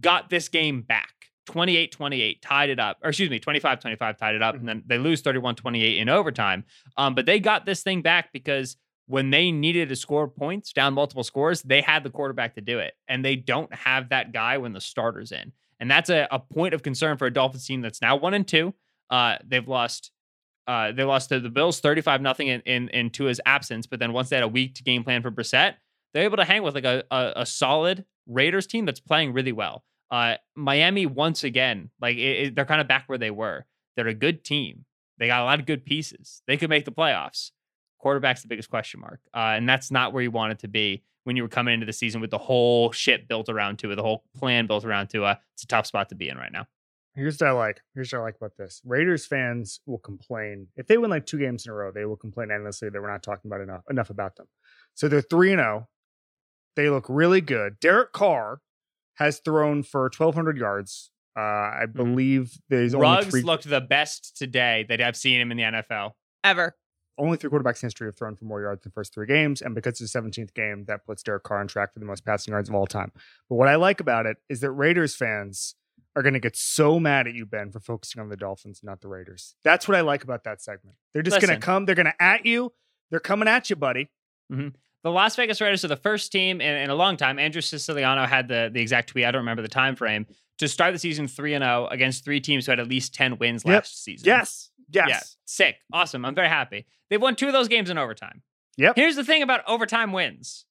got this game back. 28 28 tied it up, or excuse me, 25 25 tied it up, and then they lose 31 28 in overtime. Um, but they got this thing back because when they needed to score points down multiple scores, they had the quarterback to do it. And they don't have that guy when the starter's in. And that's a, a point of concern for a Dolphins team that's now one and two. Uh, they've lost uh, they lost to the Bills 35 nothing in, in Tua's absence, but then once they had a week to game plan for Brissett, they're able to hang with like a, a, a solid Raiders team that's playing really well. Uh, Miami once again, like it, it- they're kind of back where they were. They're a good team. They got a lot of good pieces. They could make the playoffs. Quarterback's the biggest question mark, uh, and that's not where you want it to be when you were coming into the season with the whole shit built around Tua, the whole plan built around Tua. It's a tough spot to be in right now. Here's what I like. Here's what I like about this. Raiders fans will complain if they win like two games in a row. They will complain endlessly that we're not talking about enough enough about them. So they're three and zero. They look really good. Derek Carr has thrown for 1,200 yards. Uh, I believe there's only Ruggs three, looked the best today that I've seen him in the NFL. Ever. only three quarterbacks in history have thrown for more yards in the first three games, and because it's the 17th game, that puts Derek Carr on track for the most passing yards of all time. But what I like about it is that Raiders fans are going to get so mad at you, Ben, for focusing on the Dolphins, not the Raiders. That's what I like about that segment. They're just going to come. They're going to at you. They're coming at you, buddy. The Las Vegas Raiders are the first team in, in a long time. Andrew Siciliano had the, the exact tweet. I don't remember the time frame to start the season 3 and 0 against three teams who had at least 10 wins Yep. last season. Yes. Yes. Yeah. Sick. Awesome. I'm very happy. They've won two of those games in overtime. Yep. Here's the thing about overtime wins.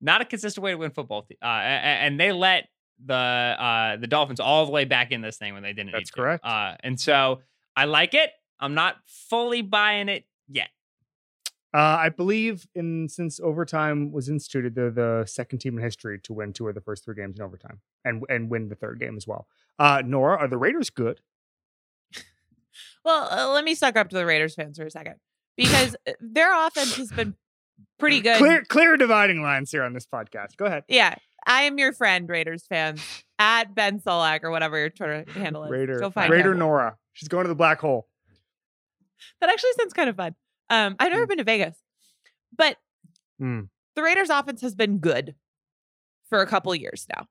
Not a consistent way to win football. Uh, and they let the uh, the Dolphins all the way back in this thing when they didn't That's need to. correct. Uh, and so I like it. I'm not fully buying it yet. Uh, I believe in since overtime was instituted, they're the second team in history to win two of the first three games in overtime and and win the third game as well. Uh, Nora, are the Raiders good? Well, uh, let me suck up to the Raiders fans for a second because uh, their offense has been pretty good. Clear, clear dividing lines here on this podcast. Go ahead. Yeah, I am your friend, Raiders fans. At Ben Solak or whatever your Twitter handle is. Raider, Go find Raider him. Nora. She's going to the black hole. That actually sounds kind of fun. Um, I've never been to Vegas, but Hmm. the Raiders' offense has been good for a couple years now.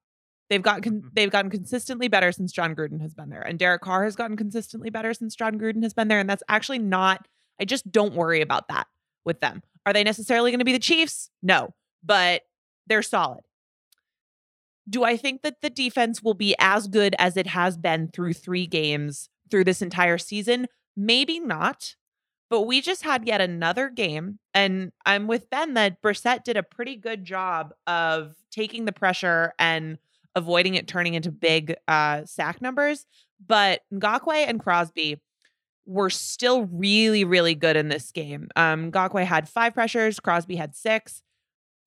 They've gotten con- they've gotten consistently better since Jon Gruden has been there, and Derek Carr has gotten consistently better since Jon Gruden has been there. And that's actually not. I just don't worry about that with them. Are they necessarily going to be the Chiefs? No, but they're solid. Do I think that the defense will be as good as it has been through three games through this entire season? Maybe not. But we just had yet another game, and I'm with Ben that Brissett did a pretty good job of taking the pressure and avoiding it turning into big uh, sack numbers. But Ngakoue and Crosby were still really, really good in this game. Um, Ngakoue had five pressures, Crosby had six.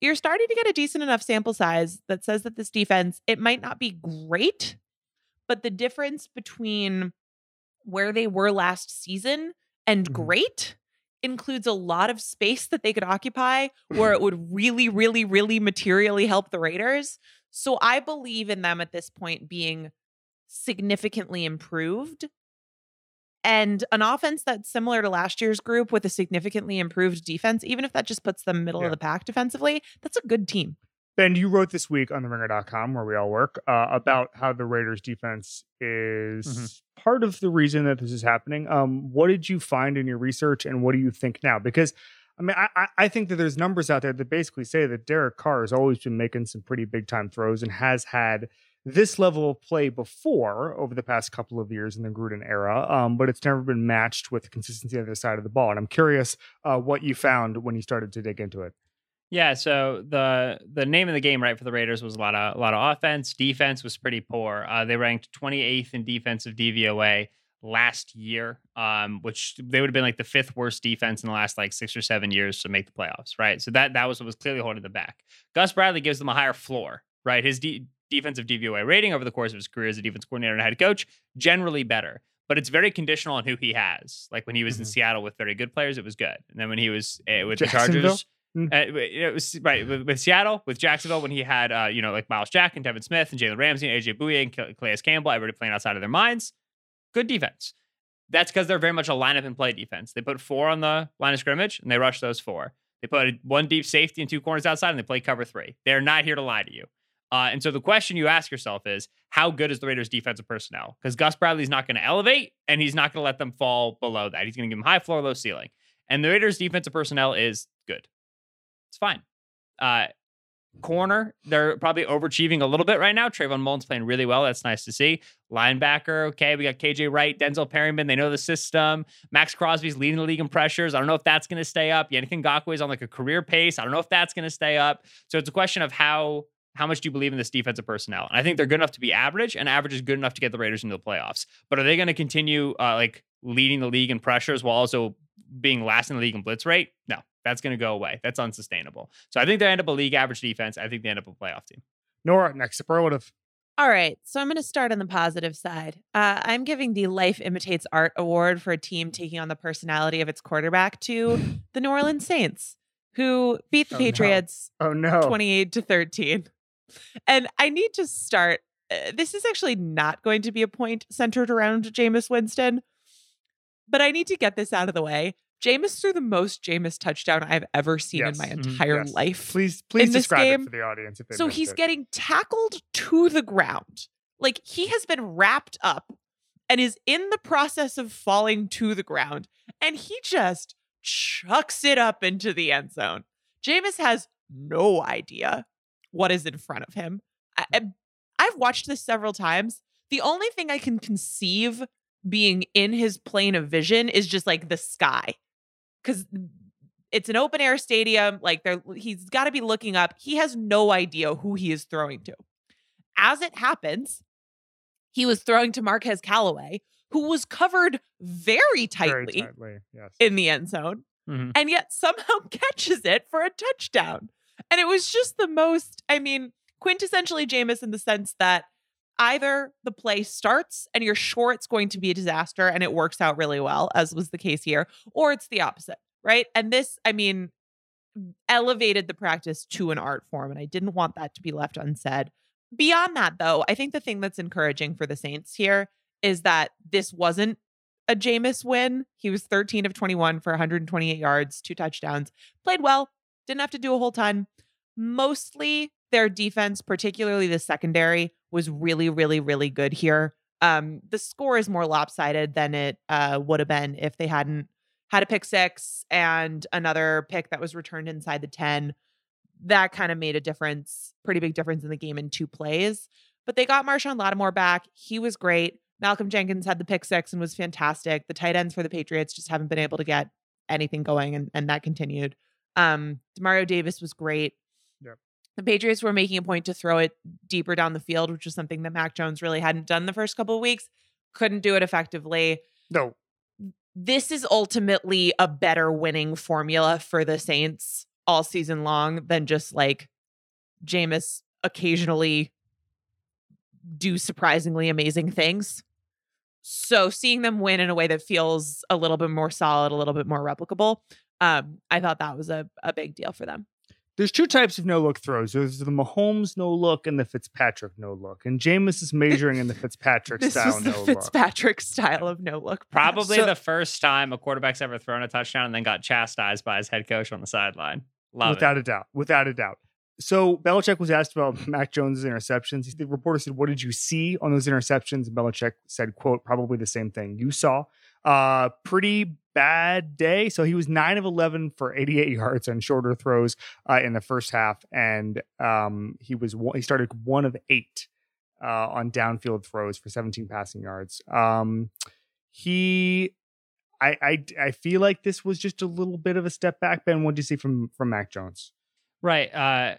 You're starting to get a decent enough sample size that says that this defense, it might not be great, but the difference between where they were last season and Mhm. great includes a lot of space that they could occupy where it would really, really, really materially help the Raiders. So I believe in them at this point being significantly improved. And an offense that's similar to last year's group with a significantly improved defense, even if that just puts them middle Yeah. of the pack defensively, that's a good team. Ben, you wrote this week on the ringer.com where we all work uh, about how the Raiders defense is Mm-hmm. part of the reason that this is happening. Um, what did you find in your research and what do you think now? Because I mean, I, I- I think that there's numbers out there that basically say that Derek Carr has always been making some pretty big time throws and has had this level of play before over the past couple of years in the Gruden era, um, but it's never been matched with consistency on the other side of the ball. And I'm curious uh, what you found when you started to dig into it. Yeah, so the the name of the game, right, for the Raiders was a lot of a lot of offense. Defense was pretty poor. Uh, they ranked 28th in defensive DVOA last year, um, which they would have been like the fifth worst defense in the last like six or seven years to make the playoffs, right? So that that was what was clearly holding them back. Gus Bradley gives them a higher floor, right? His de- defensive DVOA rating over the course of his career as a defense coordinator and head coach generally better, but it's very conditional on who he has. Like when he was in Mhm. Seattle with very good players, it was good, and then when he was uh, with the Chargers. Uh, it was right with, with Seattle, with Jacksonville, when he had uh, you know like Myles Jack and Devin Smith and Jalen Ramsey and AJ Bouye and Cal- Calais Campbell, everybody playing outside of their minds. Good defense. That's because they're very much a lineup and play defense. They put four on the line of scrimmage and they rush those four. They put one deep safety and two corners outside and they play cover three. They're not here to lie to you. Uh, and so the question you ask yourself is, how good is the Raiders' defensive personnel? Because Gus Bradley's not going to elevate, and he's not going to let them fall below that. He's going to give them high floor, low ceiling. And the Raiders' defensive personnel is good. It's fine. Uh, corner, they're probably overachieving a little bit right now. Trayvon Mullen's playing really well. That's nice to see. Linebacker, okay, we got KJ Wright, Denzel Perryman. They know the system. Maxx Crosby's leading the league in pressures. I don't know if that's going to stay up. Yannick Ngakoue is on like a career pace. I don't know if that's going to stay up. So it's a question of how how much do you believe in this defensive personnel? And I think they're good enough to be average, and average is good enough to get the Raiders into the playoffs. But are they going to continue uh, like leading the league in pressures while also being last in the league in blitz rate? No, that's going to go away. That's unsustainable. So I think they end up a league average defense. I think they end up a playoff team. Nora, next superlative. All right, so I'm going to start on the positive side. Uh, I'm giving the Life Imitates Art Award for a team taking on the personality of its quarterback to the New Orleans Saints, who beat the Oh, no. Patriots Oh no. 28 to 13. And I need to start. Uh, this is actually not going to be a point centered around Jameis Winston, but I need to get this out of the way. Jameis threw the most Jameis touchdown I've ever seen Yes. in my Mhm. entire Yes. life. Please, please describe game- it for the audience if they So he's it. getting tackled to the ground. Like he has been wrapped up and is in the process of falling to the ground. And he just chucks it up into the end zone. Jameis has no idea what is in front of him. I, I- I've watched this several times. The only thing I can conceive being in his plane of vision is just like the sky. Because it's an open air stadium. Like there, he's got to be looking up. He has no idea who he is throwing to. As it happens, he was throwing to Marquez Callaway, who was covered very tightly, Very tightly. Yes. in the end zone, Mhm. and yet somehow catches it for a touchdown. And it was just the most, I mean, quintessentially Jameis in the sense that either the play starts and you're sure it's going to be a disaster and it works out really well, as was the case here, or it's the opposite, right? And this, I mean, elevated the practice to an art form, and I didn't want that to be left unsaid. Beyond that, though, I think the thing that's encouraging for the Saints here is that this wasn't a Jameis win. He was 13 of 21 for 128 yards, two touchdowns, played well, didn't have to do a whole ton. Mostly their defense, particularly the secondary, was really, really, really good here. Um, the score is more lopsided than it uh, would have been if they hadn't had a pick six and another pick that was returned inside the 10. That kind of made a difference, pretty big difference in the game in two plays. But they got Marshon Lattimore back. He was great. Malcolm Jenkins had the pick six and was fantastic. The tight ends for the Patriots just haven't been able to get anything going, and, and that continued. Um, Demario Davis was great. Yep. The Patriots were making a point to throw it deeper down the field, which was something that Mac Jones really hadn't done the first couple of weeks. Couldn't do it effectively no. this is ultimately a better winning formula for the Saints all season long than just like Jameis occasionally do surprisingly amazing things. So seeing them win in a way that feels a little bit more solid, a little bit more replicable, um, I thought that was a, a big deal for them. There's two types of no look throws. There's the Mahomes no look and the Fitzpatrick no look. And Jameis is measuring in the Fitzpatrick This style was the no look. Fitzpatrick style of no look. pass. Probably So- the first time a quarterback's ever thrown a touchdown and then got chastised by his head coach on the sideline. Love without it. a doubt. Without a doubt. So Belichick was asked about Mac Jones' interceptions. The reporter said, "What did you see on those interceptions?" And Belichick said, "Quote: Probably the same thing you saw. Uh, pretty bad day. So he was nine of eleven for 88 yards on shorter throws uh, in the first half, and um, he was he started one of eight uh, on downfield throws for 17 passing yards. Um, he." I, I I feel like this was just a little bit of a step back. Ben, what do you see from from Mac Jones? Right. Uh,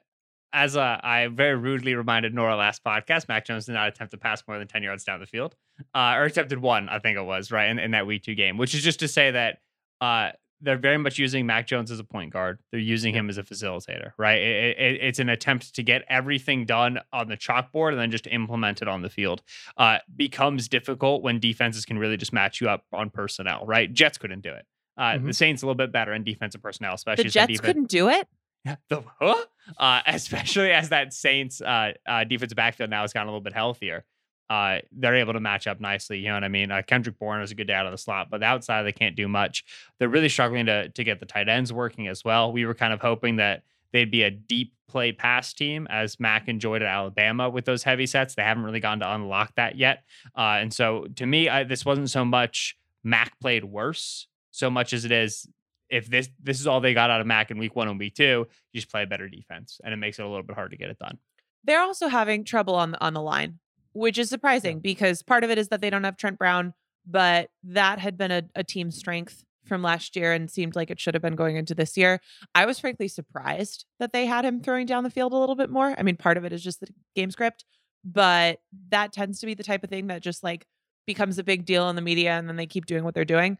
as uh, I very rudely reminded Nora last podcast, Mac Jones did not attempt to pass more than 10 yards down the field, uh, or attempted one, I think it was, right, in, in that week two game, which is just to say that uh, they're very much using Mac Jones as a point guard. They're using him as a facilitator, right? It, it, it's an attempt to get everything done on the chalkboard and then just implement it on the field. Uh, becomes difficult when defenses can really just match you up on personnel, right? Jets couldn't do it. Uh, Mhm. The Saints a little bit better in defensive personnel, especially the Jets defense- couldn't do it. the huh? uh, especially as that Saints uh, uh, defensive backfield now has gotten a little bit healthier. Uh, they're able to match up nicely. You know what I mean? Uh, Kendrick Bourne is a good day out of the slot, but the outside they can't do much. They're really struggling to to get the tight ends working as well. We were kind of hoping that they'd be a deep play pass team as Mac enjoyed at Alabama with those heavy sets. They haven't really gone to unlock that yet. Uh, and so to me, I, this wasn't so much Mac played worse so much as it is if this this is all they got out of Mac in week one and week two, you just play a better defense, and it makes it a little bit hard to get it done. They're also having trouble on the on the line, which is surprising because part of it is that they don't have Trent Brown, but that had been a, a team strength from last year and seemed like it should have been going into this year. I was frankly surprised that they had him throwing down the field a little bit more. I mean, part of it is just the game script, but that tends to be the type of thing that just like becomes a big deal in the media and then they keep doing what they're doing.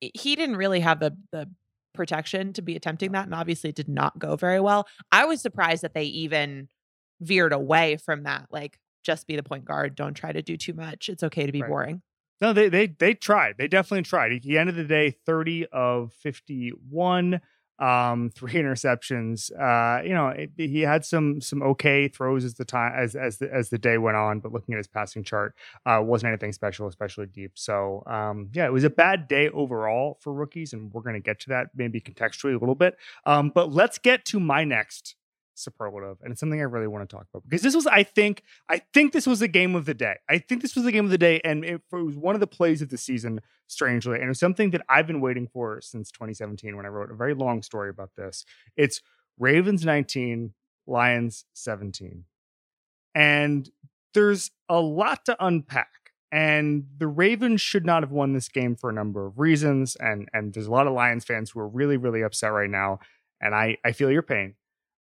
He didn't really have the the protection to be attempting that and obviously it did not go very well. I was surprised that they even veered away from that like just be the point guard, don't try to do too much. It's okay to be Right. boring. No, they they they tried. They definitely tried. At the end of the day, 30 of 51, um, three interceptions. Uh, you know, it, he had some some okay throws as the time as as the as the day went on, but looking at his passing chart, uh, wasn't anything special, especially deep. So um, yeah, it was a bad day overall for rookies, and we're gonna get to that maybe contextually a little bit. Um, but let's get to my next superlative and it's something i really want to talk about because this was i think i think this was the game of the day. I think this was the game of the day and it, it was one of the plays of the season strangely and it's something that i've been waiting for since 2017 when i wrote a very long story about this. It's ravens 19 lions 17 and there's a lot to unpack and the ravens should not have won this game for a number of reasons and and there's a lot of lions fans who are really really upset right now and i i feel your pain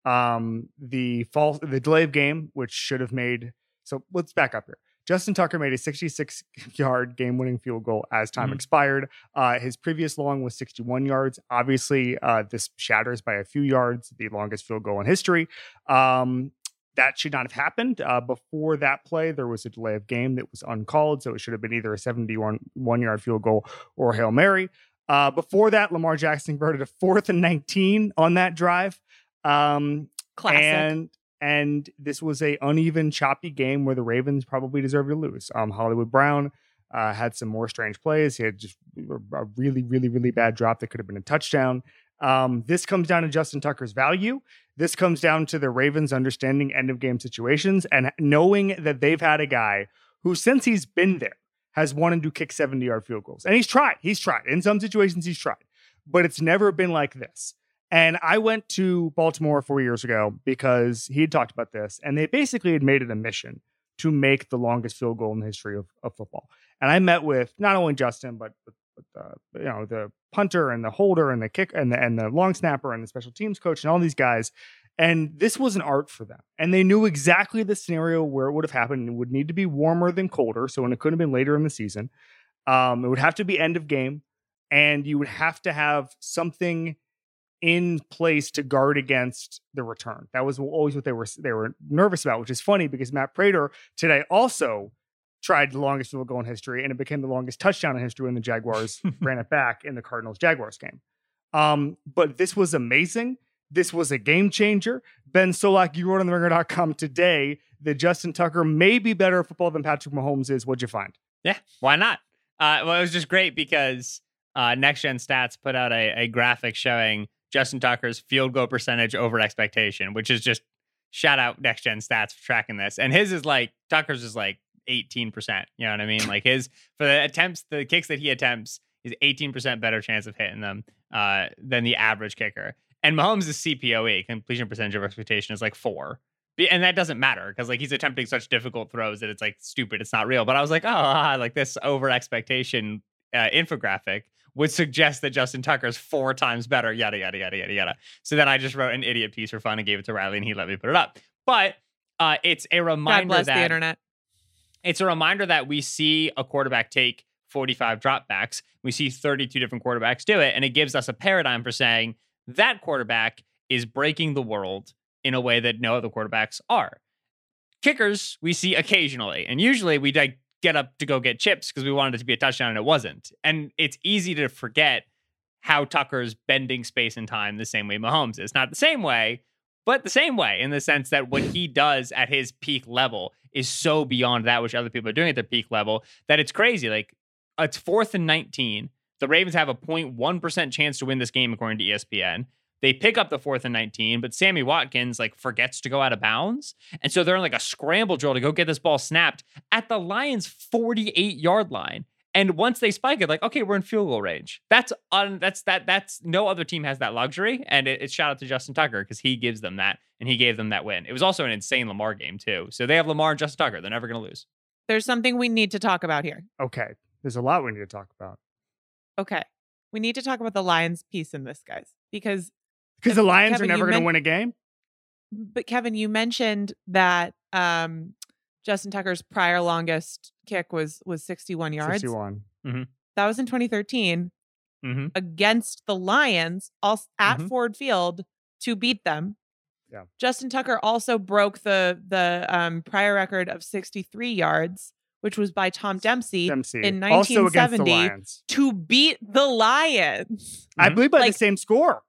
um the false the delay of game which should have made so let's back up here justin tucker made a 66 yard game winning field goal as time Mhm. expired uh his previous long was 61 yards obviously uh this shatters by a few yards the longest field goal in history um that should not have happened. Uh, before that play, there was a delay of game that was uncalled, so it should have been either a 71 one yard field goal or Hail Mary. Uh, before that, Lamar Jackson converted a fourth and 19 on that drive. Um, Classic. and and this was a uneven, choppy game where the Ravens probably deserved to lose. Um, Hollywood Brown uh, had some more strange plays. He had just a really, really, really bad drop that could have been a touchdown. Um, this comes down to Justin Tucker's value. This comes down to the Ravens understanding end of game situations and knowing that they've had a guy who, since he's been there, has wanted to kick 70 yard field goals. And he's tried. He's tried. In some situations, he's tried, but it's never been like this. And I went to Baltimore four years ago because he had talked about this, and they basically had made it a mission to make the longest field goal in the history of, of football. And I met with not only Justin, but, but, but uh, you know the punter and the holder and the kick and the and the long snapper and the special teams coach and all these guys. And this was an art for them. And they knew exactly the scenario where it would have happened. It would need to be warmer than colder. So when it could have been later in the season, um, it would have to be end of game, and you would have to have something in place to guard against the return. That was always what they were they were nervous about, which is funny because Matt Prater today also tried the longest field goal in history, and it became the longest touchdown in history when the Jaguars ran it back in the Cardinals Jaguars game. Um, but this was amazing. This was a game changer. Ben Solak, you wrote on the ringer.com today that Justin Tucker may be better at football than Patrick Mahomes is. What'd you find? Yeah, why not? Uh, well, it was just great because uh, Next Gen Stats put out a, a graphic showing Justin Tucker's field goal percentage over expectation, which is just shout out Next Gen Stats for tracking this. And his is like Tucker's is like 18%. You know what I mean? Like his for the attempts, the kicks that he attempts is 18% better chance of hitting them uh, than the average kicker. And Mahomes' CPOE, completion percentage of expectation, is like four. And that doesn't matter because like he's attempting such difficult throws that it's like stupid. It's not real. But I was like, oh, like this over expectation uh, infographic would suggest that Justin Tucker is four times better. Yada yada yada yada yada. So then I just wrote an idiot piece for fun and gave it to Riley, and he let me put it up. But uh, it's a God reminder bless that the internet. it's a reminder that we see a quarterback take 45 dropbacks. We see 32 different quarterbacks do it. And it gives us a paradigm for saying that quarterback is breaking the world in a way that no other quarterbacks are. Kickers, we see occasionally. And usually we like get up to go get chips because we wanted it to be a touchdown and it wasn't. And it's easy to forget how Tucker's bending space and time the same way Mahomes is. Not the same way, but the same way in the sense that what he does at his peak level is so beyond that which other people are doing at their peak level that it's crazy. Like it's fourth and 19. The Ravens have a 0.1% chance to win this game according to ESPN. They pick up the fourth and 19, but Sammy Watkins like forgets to go out of bounds. And so they're in like a scramble drill to go get this ball snapped at the Lions 48 yard line. And once they spike it, like, okay, we're in field goal range. That's un that's that that's no other team has that luxury. And it, it's shout out to Justin Tucker because he gives them that and he gave them that win. It was also an insane Lamar game, too. So they have Lamar and Justin Tucker. They're never gonna lose. There's something we need to talk about here. Okay. There's a lot we need to talk about. Okay. We need to talk about the Lions piece in this, guys, because Because the Lions Kevin, are never going to men- win a game. but Kevin, you mentioned that um Justin Tucker's prior longest kick was was 61 yards. 61. That was in 2013 Mm-hmm. against the Lions at Mhm. Ford Field to beat them. Yeah. Justin Tucker also broke the the um, prior record of 63 yards, which was by Tom Dempsey Dempsey. in also against the 1970 to beat the Lions. I believe by the same score,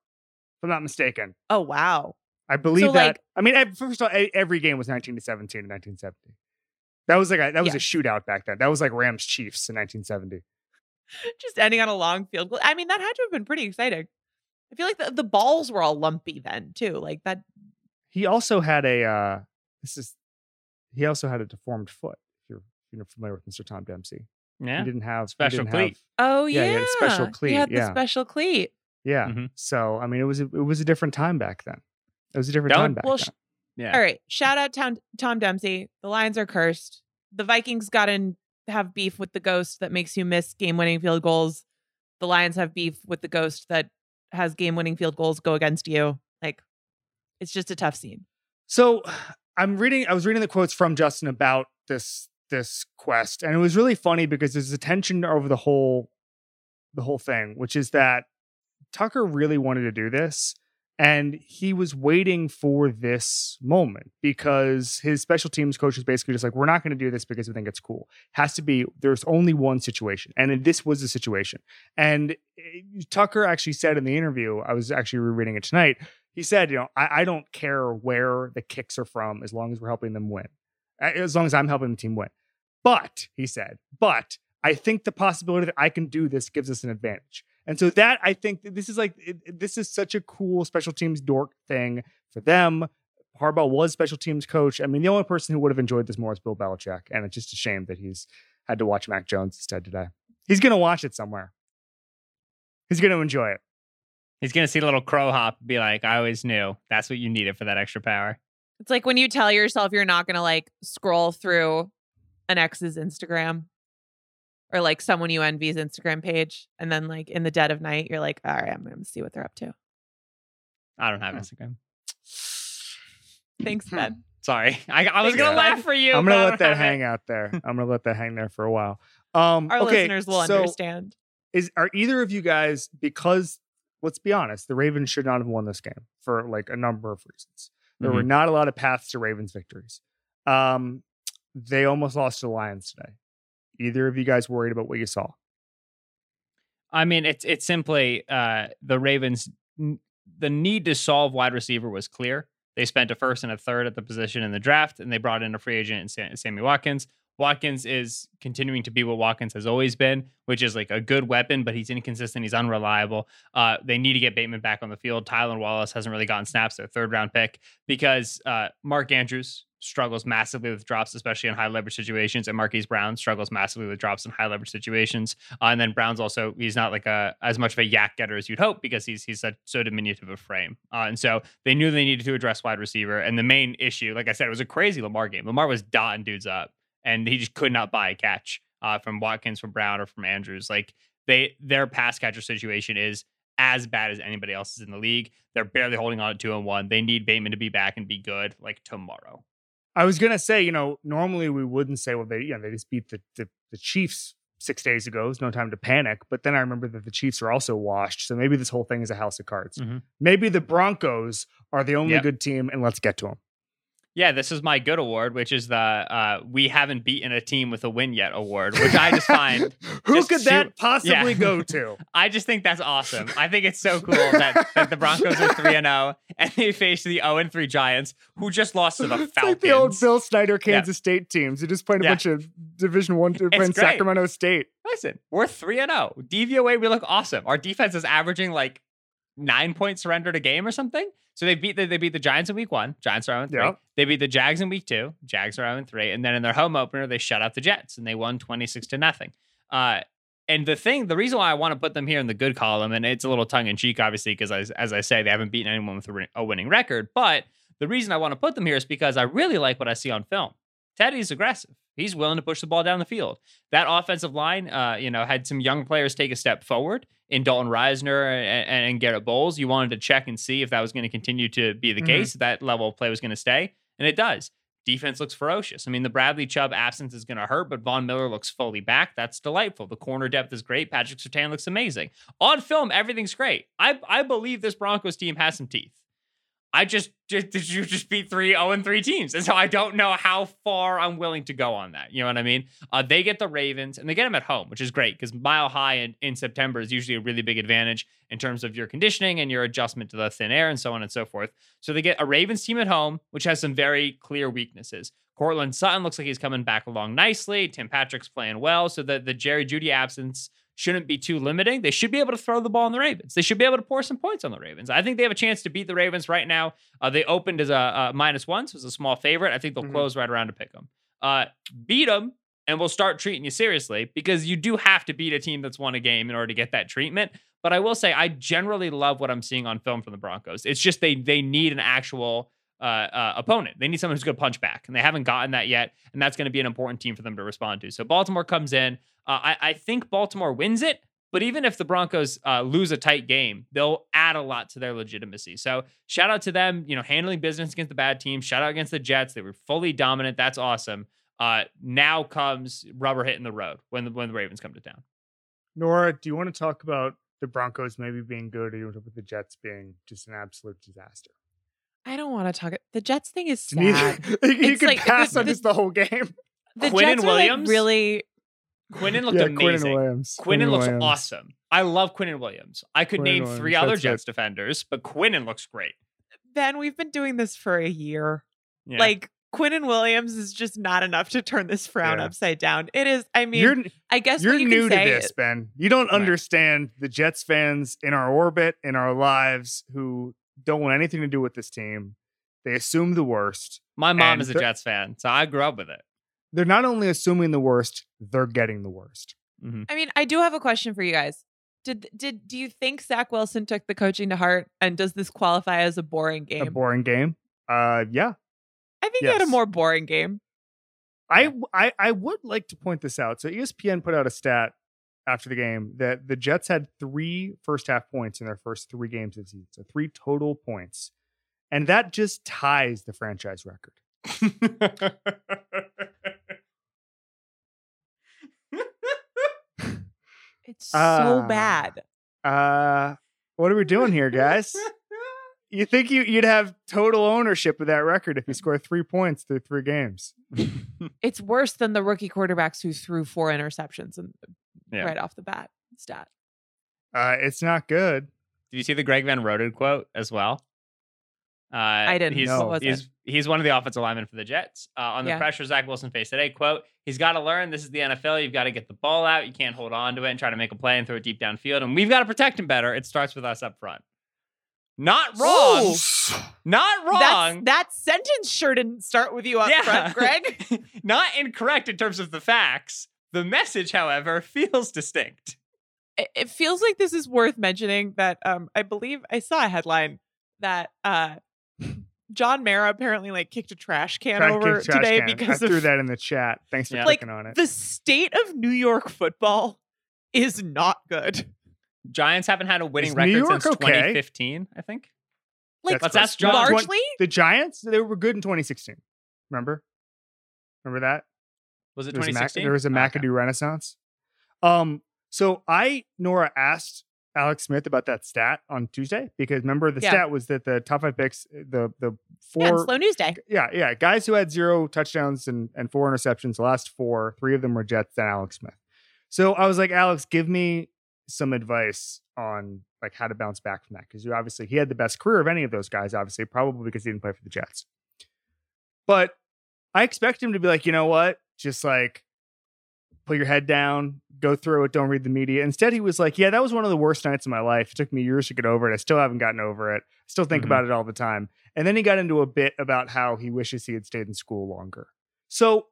I'm not mistaken. Oh wow. I believe So, that. like- I mean, first of all, every game was 19 to 17 in 1970. That was like a, that was Yeah. a shootout back then. That was like Rams Chiefs in 1970. Just ending on a long field goal. I mean, that had to have been pretty exciting. I feel like the, the balls were all lumpy then too. Like that. He also had a uh this is he also had a deformed foot. If you're if you're familiar with Mr. Tom Dempsey, Yeah. he didn't have Special didn't cleat. have- Oh Yeah, yeah. he had a special cleat, He had yeah. the special cleat. Yeah. Mhm. So I mean, it was a, it was a different time back then. It was a different Don't- time back well, then. sh- Yeah. All right. Shout out Tom, Tom Dempsey. The Lions are cursed. The Vikings got in have beef with the ghost that makes you miss game winning field goals. The Lions have beef with the ghost that has game winning field goals go against you. Like it's just a tough scene. So I'm reading I was reading the quotes from Justin about this this quest and it was really funny because there's a tension over the whole the whole thing which is that Tucker really wanted to do this and he was waiting for this moment because his special teams coach was basically just like we're not going to do this because we think it's cool has to be there's only one situation and this was the situation and eh, Tucker actually said in the interview I was actually rereading it tonight he said, you know, I, I don't care where the kicks are from as long as we're helping them win, as long as I'm helping the team win. But he said, but I think the possibility that I can do this gives us an advantage. And so that I think this is like it- it- this is such a cool special teams dork thing for them. Harbaugh was special teams coach. I mean, the only person who would have enjoyed this more is Bill Belichick, and it's just a shame that he's had to watch Mac Jones instead today. He's gonna watch it somewhere. He's gonna enjoy it. He's gonna see a little crow hop and be like, I always knew that's what you needed for that extra power. It's like when you tell yourself you're not gonna like scroll through an ex's Instagram or like someone you envy's Instagram page, and then like in the dead of night, you're like, all right, I'm gonna see what they're up to. I don't have. Instagram. Thanks, Hmm. Ben. Sorry. I, I was Thanks, gonna bud. laugh for you. I'm but gonna let don't that have it. hang out there. I'm gonna let that hang there for a while. Um, Our okay, listeners will so understand. Is are either of you guys because let's be honest, the Ravens should not have won this game for like a number of reasons. There Mm-hmm. were not a lot of paths to Ravens victories. Um, they almost lost to the Lions today. Either of you guys worried about what you saw? I mean, it's it's simply uh, the Ravens. The need to solve wide receiver was clear. They spent a first and a third at the position in the draft, and they brought in a free agent in Sammy Watkins. Watkins is continuing to be what Watkins has always been, which is like a good weapon, but he's inconsistent. He's unreliable. Uh, they need to get Bateman back on the field. Tylan Wallace hasn't really gotten snaps, their third round pick, because uh, Mark Andrews struggles massively with drops, especially in high leverage situations, and Marquise Brown struggles massively with drops in high leverage situations. Uh, and then Brown's also he's not like a as much of a YAC getter as you'd hope because he's he's so diminutive of frame. Uh, and so they knew they needed to address wide receiver. And the main issue, like I said, it was a crazy Lamar game. Lamar was dotting dudes up, and he just could not buy a catch uh, from Watkins, from Brown, or from Andrews. Like they their pass catcher situation is as bad as anybody else's in the league. They're barely holding on at two and one. They need Bateman to be back and be good like tomorrow. I was gonna say, you know, normally we wouldn't say, well, they, you know, they just beat the the, the Chiefs six days ago. It's no time to panic. But then I remember that the Chiefs are also washed, so maybe this whole thing is a house of cards. Mhm. Maybe the Broncos are the only Yep. good team, and let's get to them. Yeah, this is my good award, which is the uh, we haven't beaten a team with a win yet award, which I just find Who just could too- that possibly yeah. go to? I just think that's awesome. I think it's so cool that, that the Broncos are 3 and 0 and they face the 0 and 3 Giants who just lost to the It's Falcons. like the old Bill Snyder Kansas State teams. They just played a Yeah. bunch of Division One to. Sacramento State. Listen, we're 3 and 0. DVOA we look awesome. Our defense is averaging like 9 points surrendered a game or something. So they beat the, they beat the Giants in week 1. Giants are 0 and 3. Yep. They beat the Jags in week 2. Jags are 0 and 3 and then in their home opener they shut out the Jets and they won 26 to nothing. Uh and the thing, the reason why I want to put them here in the good column, and it's a little tongue in cheek, obviously, because as, as I say, they haven't beaten anyone with a winning record. But the reason I want to put them here is because I really like what I see on film. Teddy's aggressive. He's willing to push the ball down the field. That offensive line, uh, you know, had some young players take a step forward in Dalton Risner and, and Garett Bolles. You wanted to check and see if that was going to continue to be the Mhm. case, if that level of play was going to stay, and it does. Defense looks ferocious. I mean, the Bradley Chubb absence is going to hurt, but Von Miller looks fully back. That's delightful. The corner depth is great. Patrick Surtain looks amazing. On film, everything's great. I I believe this Broncos team has some teeth. I just did you just beat three 0 and 3 teams. And so I don't know how far I'm willing to go on that. You know what I mean? Uh, they get the Ravens and they get them at home, which is great because mile high in, in September is usually a really big advantage in terms of your conditioning and your adjustment to the thin air and so on and so forth. So they get a Ravens team at home, which has some very clear weaknesses. Courtland Sutton looks like he's coming back along nicely. Tim Patrick's playing well. So the, the Jerry Jeudy absence shouldn't be too limiting. They should be able to throw the ball on the Ravens. They should be able to pour some points on the Ravens. I think they have a chance to beat the Ravens right now. Uh, they opened as a, a minus one, so it's a small favorite. I think they'll Mhm. close right around to pick them. Uh, beat them, and we'll start treating you seriously because you do have to beat a team that's won a game in order to get that treatment. But I will say, I generally love what I'm seeing on film from the Broncos. It's just they they need an actual uh, uh, opponent. They need someone who's going to punch back, and they haven't gotten that yet. And that's going to be an important team for them to respond to. So Baltimore comes in. Uh, I, I think Baltimore wins it, but even if the Broncos uh, lose a tight game, they'll add a lot to their legitimacy. So shout out to them, you know, handling business against the bad team. Shout out against the Jets. They were fully dominant. That's awesome. Uh, now comes rubber hitting the road when the when the Ravens come to town. Nora, do you want to talk about the Broncos maybe being good, or you talk about the Jets being just an absolute disaster? I don't want to talk. The Jets thing is Neither- sad. you It's could like the- pass on the- just the whole game. The Quinnen Jets are like Williams? really. Quinnen looked yeah, amazing. Quinnen Williams. Quinnen looks Williams. awesome. I love Quinnen Williams. I could Quinnen name Williams, three other that's right. Jets defenders, but Quinnen looks great. Ben, we've been doing this for a year. Yeah. Like Quinnen Williams is just not enough to turn this frown Yeah. upside down. It is. I mean, You're I guess you're what you new can to this, is- Ben. You don't Right. understand the Jets fans in our orbit, in our lives, who don't want anything to do with this team. They assume the worst. My mom is a Jets fan, so I grew up with it. They're not only assuming the worst, they're getting the worst. I mean, I do have a question for you guys. Did did do you think Zach Wilson took the coaching to heart, and does this qualify as a boring game? A boring game. Uh, yeah. I think he had a more boring game. I, I I would like to point this out. So ESPN put out a stat after the game that the Jets had three first half points in their first three games of the season. So three total points. And that just ties the franchise record. It's so Ah. bad. Uh what are we doing here, guys? You think you, you'd have total ownership of that record if you score three points through three games? It's worse than the rookie quarterbacks who threw four interceptions and Yeah. right off the bat. Stat. Uh, it's not good. Did you see the Greg Van Roten quote as well? Uh, I didn't. He's, What he's, he's one of the offensive linemen for the Jets. Uh, on the Yeah. pressure Zach Wilson faced today, quote, he's got to learn this is the NFL. You've got to get the ball out. You can't hold on to it and try to make a play and throw it deep downfield. And we've got to protect him better. It starts with us up front. Not wrong. Not wrong. That's, that sentence sure didn't start with you up front, Greg. Not incorrect in terms of the facts. The message, however, feels distinct. it, it feels like this is worth mentioning that um I believe I saw a headline that uh John Mara apparently like kicked a trash can Trash- over trash today can. because I threw that in the chat. Thanks for Yeah. Like, on it. the state of New York football is not good. Giants haven't had a winning Is record since okay? 2015, I think. Like That's Let's ask John. Largely the Giants, they were good in 2016. Remember? Remember that? Was it There was a, Mac- 2016? there was a Okay. McAdoo Renaissance. Um, so I Nora asked Alex Smith about that stat on Tuesday? Because remember the Yeah. stat was that the top five picks, the the four it's slow news day. yeah, yeah. Guys who had zero touchdowns and, and four interceptions, the last four, three of them were Jets and Alex Smith. So I was like, Alex, give me some advice on like how to bounce back from that. Because you obviously he had the best career of any of those guys, obviously, probably because he didn't play for the Jets. But I expect him to be like, you know what? Just like put your head down, go through it, don't read the media. Instead, he was like, Yeah, that was one of the worst nights of my life. It took me years to get over it. I still haven't gotten over it. I still think Mhm. about it all the time. And then he got into a bit about how he wishes he had stayed in school longer. So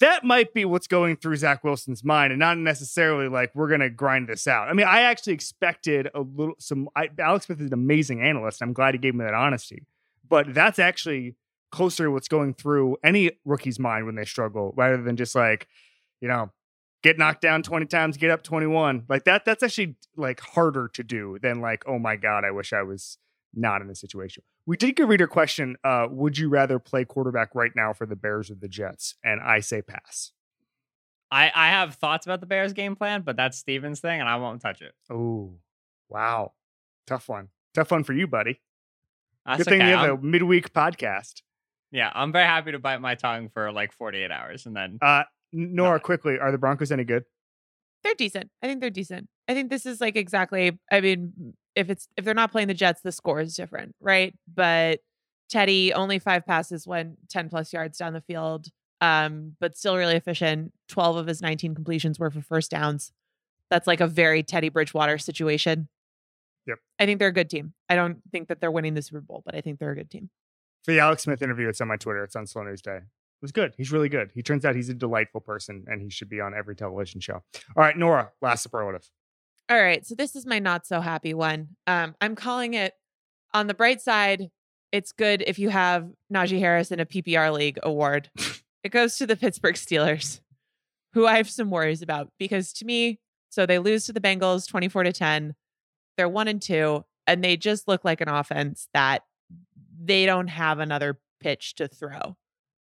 that might be what's going through Zach Wilson's mind, and not necessarily like we're gonna grind this out. I mean, I actually expected a little some. I, Alex Smith is an amazing analyst. I'm glad he gave me that honesty, but that's actually closer to what's going through any rookie's mind when they struggle, rather than just like, you know, get knocked down 20 times, get up 21. Like that. That's actually like harder to do than like, oh my god, I wish I was not in this situation. We did get a reader question. Uh, would you rather play quarterback right now for the Bears or the Jets? And I say pass. I, I have thoughts about the Bears game plan, but that's Steven's thing, and I won't touch it. Oh, wow. Tough one. Tough one for you, buddy. That's Good thing okay. you have a midweek podcast. Yeah, I'm very happy to bite my tongue for like 48 hours, and then Uh, Nora, quickly, are the Broncos any good? They're decent. I think they're decent. I think this is like exactly. I mean, if it's if they're not playing the Jets, the score is different, right? But Teddy only five passes went ten plus yards down the field, um, but still really efficient. Twelve of his nineteen completions were for first downs. That's like a very Teddy Bridgewater situation. Yep. I think they're a good team. I don't think that they're winning the Super Bowl, but I think they're a good team. For the Alex Smith interview, it's on my Twitter. It's on Slow News Day. It was good. He's really good. He turns out he's a delightful person and he should be on every television show. All right, Nora, last superlative. All right, so this is my not so happy one. Um, I'm calling it on the bright side. It's good if you have Najee Harris in a PPR league award. it goes to the Pittsburgh Steelers, who I have some worries about because to me, so they lose to the Bengals 24 to 10. They're one and two, and they just look like an offense that they don't have another pitch to throw.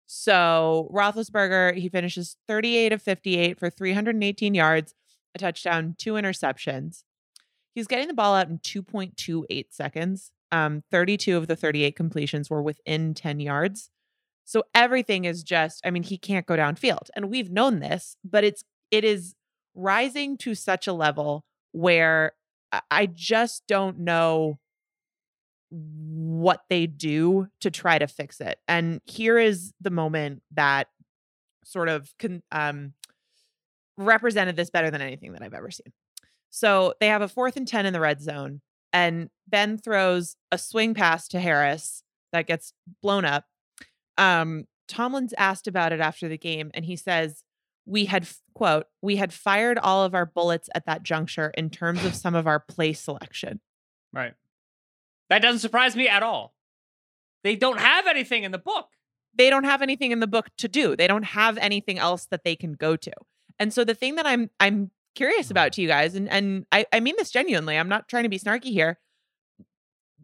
So Roethlisberger, he finishes 38 of 58 for 318 yards, a touchdown, two interceptions. He's getting the ball out in 2.28 seconds. Um, 32 of the 38 completions were within 10 yards. So everything is just, I mean, he can't go downfield. And we've known this, but it's it is rising to such a level where I- I just don't know what they do to try to fix it. And here is the moment that sort of con- um, represented this better than anything that I've ever seen. So they have a fourth and 10 in the red zone, and Ben throws a swing pass to Harris that gets blown up. Um, Tomlin's asked about it after the game, and he says, We had, quote, we had fired all of our bullets at that juncture in terms of some of our play selection. right. That doesn't surprise me at all. They don't have anything in the book. they don't have anything in the book to do. They don't have anything else that they can go to. And so the thing that I'm I'm curious about to you guys, and and I, I mean this genuinely, I'm not trying to be snarky here.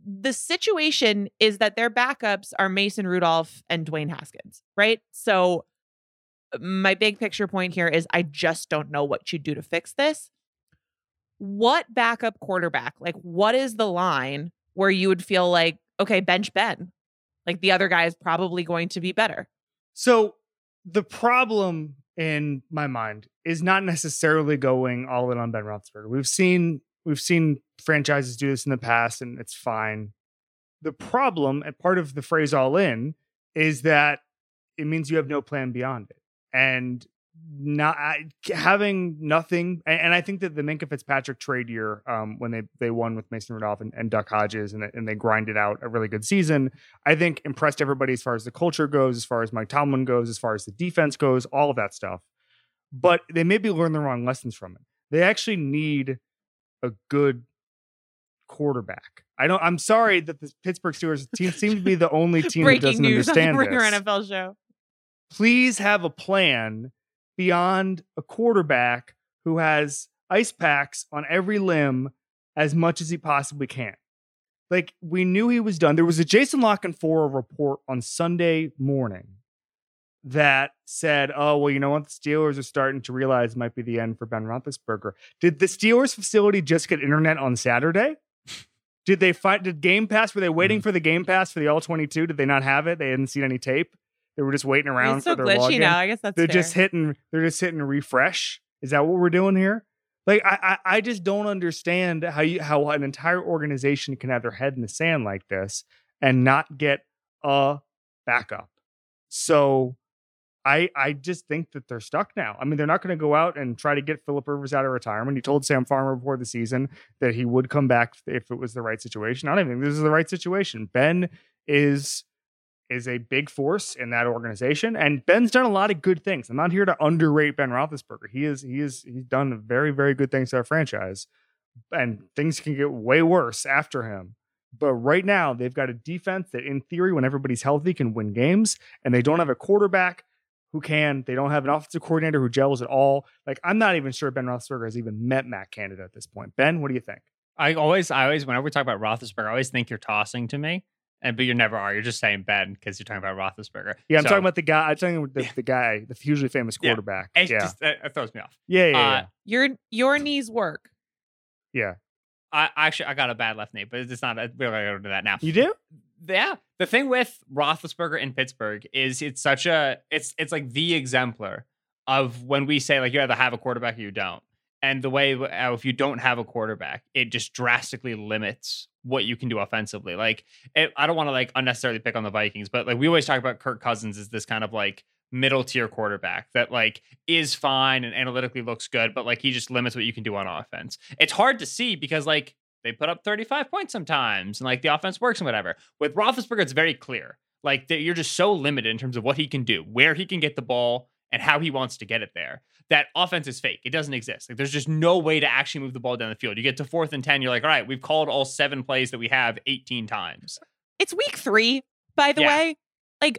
The situation is that their backups are Mason Rudolph and Dwayne Haskins, right? So my big picture point here is I just don't know what you do to fix this. What backup quarterback, like what is the line where you would feel like, okay, bench Ben? Like the other guy is probably going to be better. So the problem in my mind is not necessarily going all in on Ben Roethlisberger. We've seen we've seen franchises do this in the past, and it's fine. The problem, and part of the phrase "all in," is that it means you have no plan beyond it, and not I- having nothing. And, and I think that the Minkah Fitzpatrick trade year, um, when they they won with Mason Rudolph and, and Duck Hodges, and, and they grinded out a really good season, I think impressed everybody as far as the culture goes, as far as Mike Tomlin goes, as far as the defense goes, all of that stuff. But they maybe learned the wrong lessons from it. They actually need a good quarterback. I don't. I'm sorry that the Pittsburgh Steelers team seems to be the only team that doesn't news on the understand Ringer this. NFL show. Please have a plan beyond a quarterback who has ice packs on every limb as much as he possibly can. Like we knew he was done. There was a Jason La Canfora report on Sunday morning that said, "Oh, well, you know what? The Steelers are starting to realize might be the end for Ben Roethlisberger." Did the Steelers facility just get internet on Saturday? Did they find? Did Game Pass? Were they waiting mm-hmm. for the Game Pass for the All Twenty Two? Did they not have it? They hadn't seen any tape. They were just waiting around it's so for their glitchy login. now. I guess that's they're fair. just hitting. They're just hitting refresh. Is that what we're doing here? Like I, I, I just don't understand how you how an entire organization can have their head in the sand like this and not get a backup. So I I just think that they're stuck now. I mean, they're not going to go out and try to get Philip Rivers out of retirement. He told Sam Farmer before the season that he would come back if it was the right situation. I don't even think this is the right situation. Ben is is a big force in that organization, and Ben's done a lot of good things. I'm not here to underrate Ben Roethlisberger. He is he is he's done very very good things to our franchise, and things can get way worse after him. But right now, they've got a defense that, in theory, when everybody's healthy, can win games, and they don't have a quarterback who can. They don't have an offensive coordinator who gels at all. Like I'm not even sure Ben Roethlisberger has even met Matt Canada at this point. Ben, what do you think? I always, I always, whenever we talk about Roethlisberger, I always think you're tossing to me, and but you never are. You're just saying Ben because you're talking about Roethlisberger. Yeah, I'm So, talking about the guy. I'm talking about the, the guy, the hugely famous Yeah. quarterback. It yeah. just it, it throws me off. yeah, yeah, uh, yeah, your your knees work. yeah. I actually I got a bad left knee, but it's not. We're gonna go into that now. You do? yeah the thing with roethlisberger in pittsburgh is it's such a it's it's like the exemplar of when we say like you either have a quarterback or you don't and the way if you don't have a quarterback it just drastically limits what you can do offensively like it, i don't want to like unnecessarily pick on the vikings but like we always talk about kirk cousins as this kind of like middle tier quarterback that like is fine and analytically looks good but like he just limits what you can do on offense it's hard to see because like they put up 35 points sometimes and like the offense works and whatever. With Roethlisberger, it's very clear. Like you're just so limited in terms of what he can do, where he can get the ball, and how he wants to get it there. That offense is fake. It doesn't exist. Like there's just no way to actually move the ball down the field. You get to fourth and 10, you're like, all right, we've called all seven plays that we have 18 times. It's week three, by the Yeah. way. Like,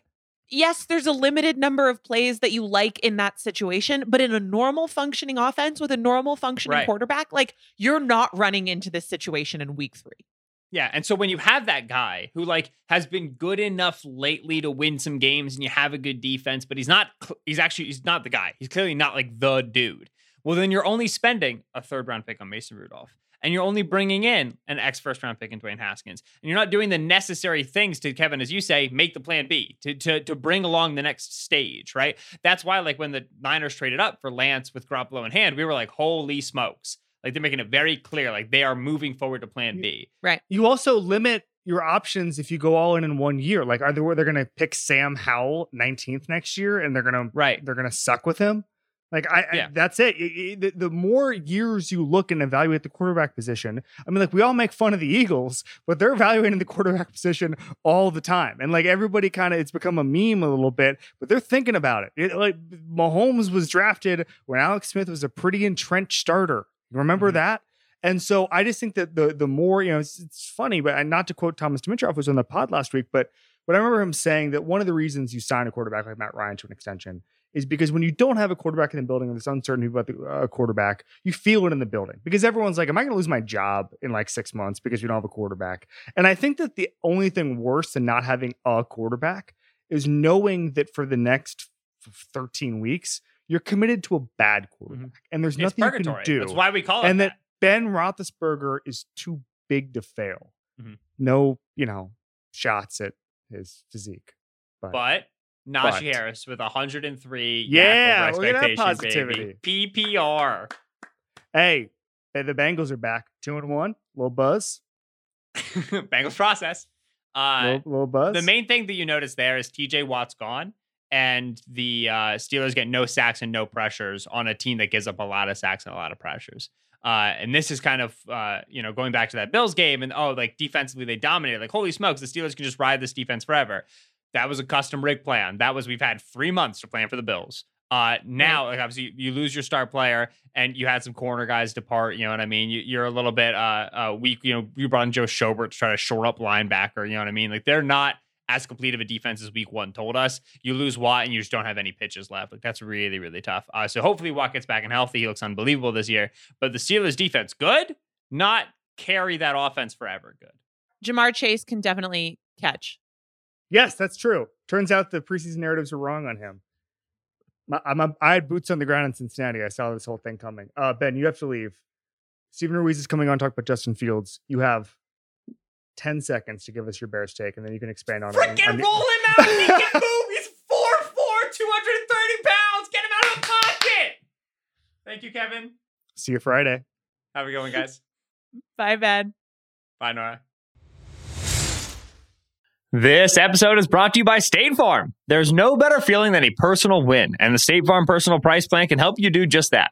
yes, there's a limited number of plays that you like in that situation, but in a normal functioning offense with a normal functioning Right. quarterback, like you're not running into this situation in week three. Yeah, and so when you have that guy who like has been good enough lately to win some games and you have a good defense, but he's not he's actually he's not the guy. He's clearly not like the dude. Well, then you're only spending a third round pick on Mason Rudolph. And you're only bringing in an ex first round pick in Dwayne Haskins. And you're not doing the necessary things to Kevin, as you say, make the plan B to, to, to bring along the next stage, right? That's why, like, when the Niners traded up for Lance with Garoppolo in hand, we were like, holy smokes. Like, they're making it very clear, like, they are moving forward to plan B. Right. You also limit your options if you go all in in one year. Like, are they where they're going to pick Sam Howell 19th next year, and they're going to Right. they're going to suck with him? Like, I, I Yeah. that's it. I- I- the, the more years you look and evaluate the quarterback position, I mean, like we all make fun of the Eagles, but they're evaluating the quarterback position all the time, and like everybody kind of it's become a meme a little bit, but they're thinking about it. it. Like Mahomes was drafted when Alex Smith was a pretty entrenched starter. Remember Mhm. that? And so I just think that the the more you know, it's, it's funny, but and not to quote Thomas Dimitroff was on the pod last week, but but I remember him saying that one of the reasons you sign a quarterback like Matt Ryan to an extension is because when you don't have a quarterback in the building and there's uncertainty about the uh, quarterback, you feel it in the building because everyone's like, "Am I going to lose my job in like six months because we don't have a quarterback?" And I think that the only thing worse than not having a quarterback is knowing that for the next 13 weeks you're committed to a bad quarterback, and there's Mm-hmm. Nothing you can do That's why we call it and that. that Ben Roethlisberger is too big to fail. Mhm. No, you know, shots at his physique. But, But Najee But- Harris with 103 Yeah, look at that positivity. baby. PPR. hey, hey, the Bengals are back, two and one, little buzz, Bengals process. Uh, little, little buzz. the main thing that you notice there is TJ Watt's gone, and the uh, Steelers get no sacks and no pressures on a team that gives up a lot of sacks and a lot of pressures. Uh, and this is kind of, uh, you know, going back to that Bills game and oh, like defensively they dominated. Like, holy smokes, the Steelers can just ride this defense forever. That was a custom rig plan. That was, we've had three months to plan for the Bills. Uh, now, like obviously, you lose your star player, and you had some corner guys depart. You know what I mean? You, you're a little bit uh, uh weak. You know, you brought in Joe Schobert to try to shore up linebacker. You know what I mean? Like they're not as complete of a defense as Week One told us. You lose Watt, and you just don't have any pitches left. Like that's really, really tough. Uh, so hopefully Watt gets back and healthy. He looks unbelievable this year. But the Steelers' defense, good, not carry that offense forever. Good. Ja'Marr Chase can definitely catch. yes, that's true. Turns out the preseason narratives were wrong on him. My, I'm, a, I had boots on the ground in Cincinnati. I saw this whole thing coming. Uh, ben, you have to leave. Steven Ruiz is coming on to talk about Justin Fields. You have 10 seconds to give us your Bears take, and then you can expand on it. Freaking And- roll him out he can move. He's 4'4", 230 pounds. Get him out of the pocket. Thank you, Kevin. See you Friday. Have a good one, guys. Bye, Ben. Bye, Nora. This episode is brought to you by State Farm. There's no better feeling than a personal win, and the State Farm Personal Price Plan can help you do just that.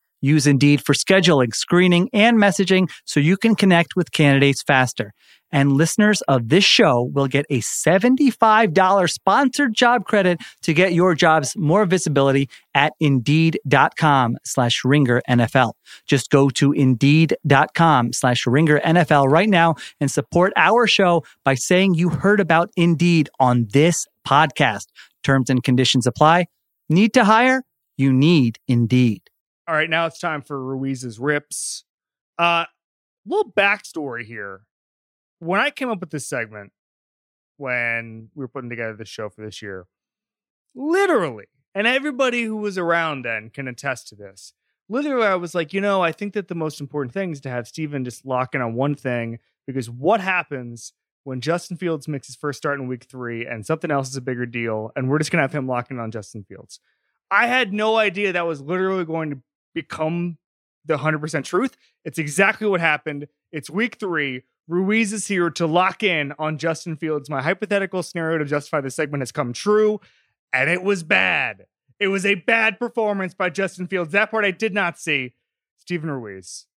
Use Indeed for scheduling, screening, and messaging so you can connect with candidates faster. And listeners of this show will get a $75 sponsored job credit to get your jobs more visibility at indeed.com slash ringer NFL. Just go to indeed.com slash ringer NFL right now and support our show by saying you heard about Indeed on this podcast. Terms and conditions apply. Need to hire? You need Indeed. All right, now it's time for Ruiz's rips. Uh, little backstory here. When I came up with this segment, when we were putting together the show for this year, literally, and everybody who was around then can attest to this. Literally, I was like, you know, I think that the most important thing is to have Steven just lock in on one thing because what happens when Justin Fields makes his first start in week three and something else is a bigger deal, and we're just gonna have him locking on Justin Fields. I had no idea that was literally going to become the 100% truth. It's exactly what happened. It's week three. Ruiz is here to lock in on Justin Fields. My hypothetical scenario to justify this segment has come true, and it was bad. It was a bad performance by Justin Fields. That part I did not see. Steven Ruiz,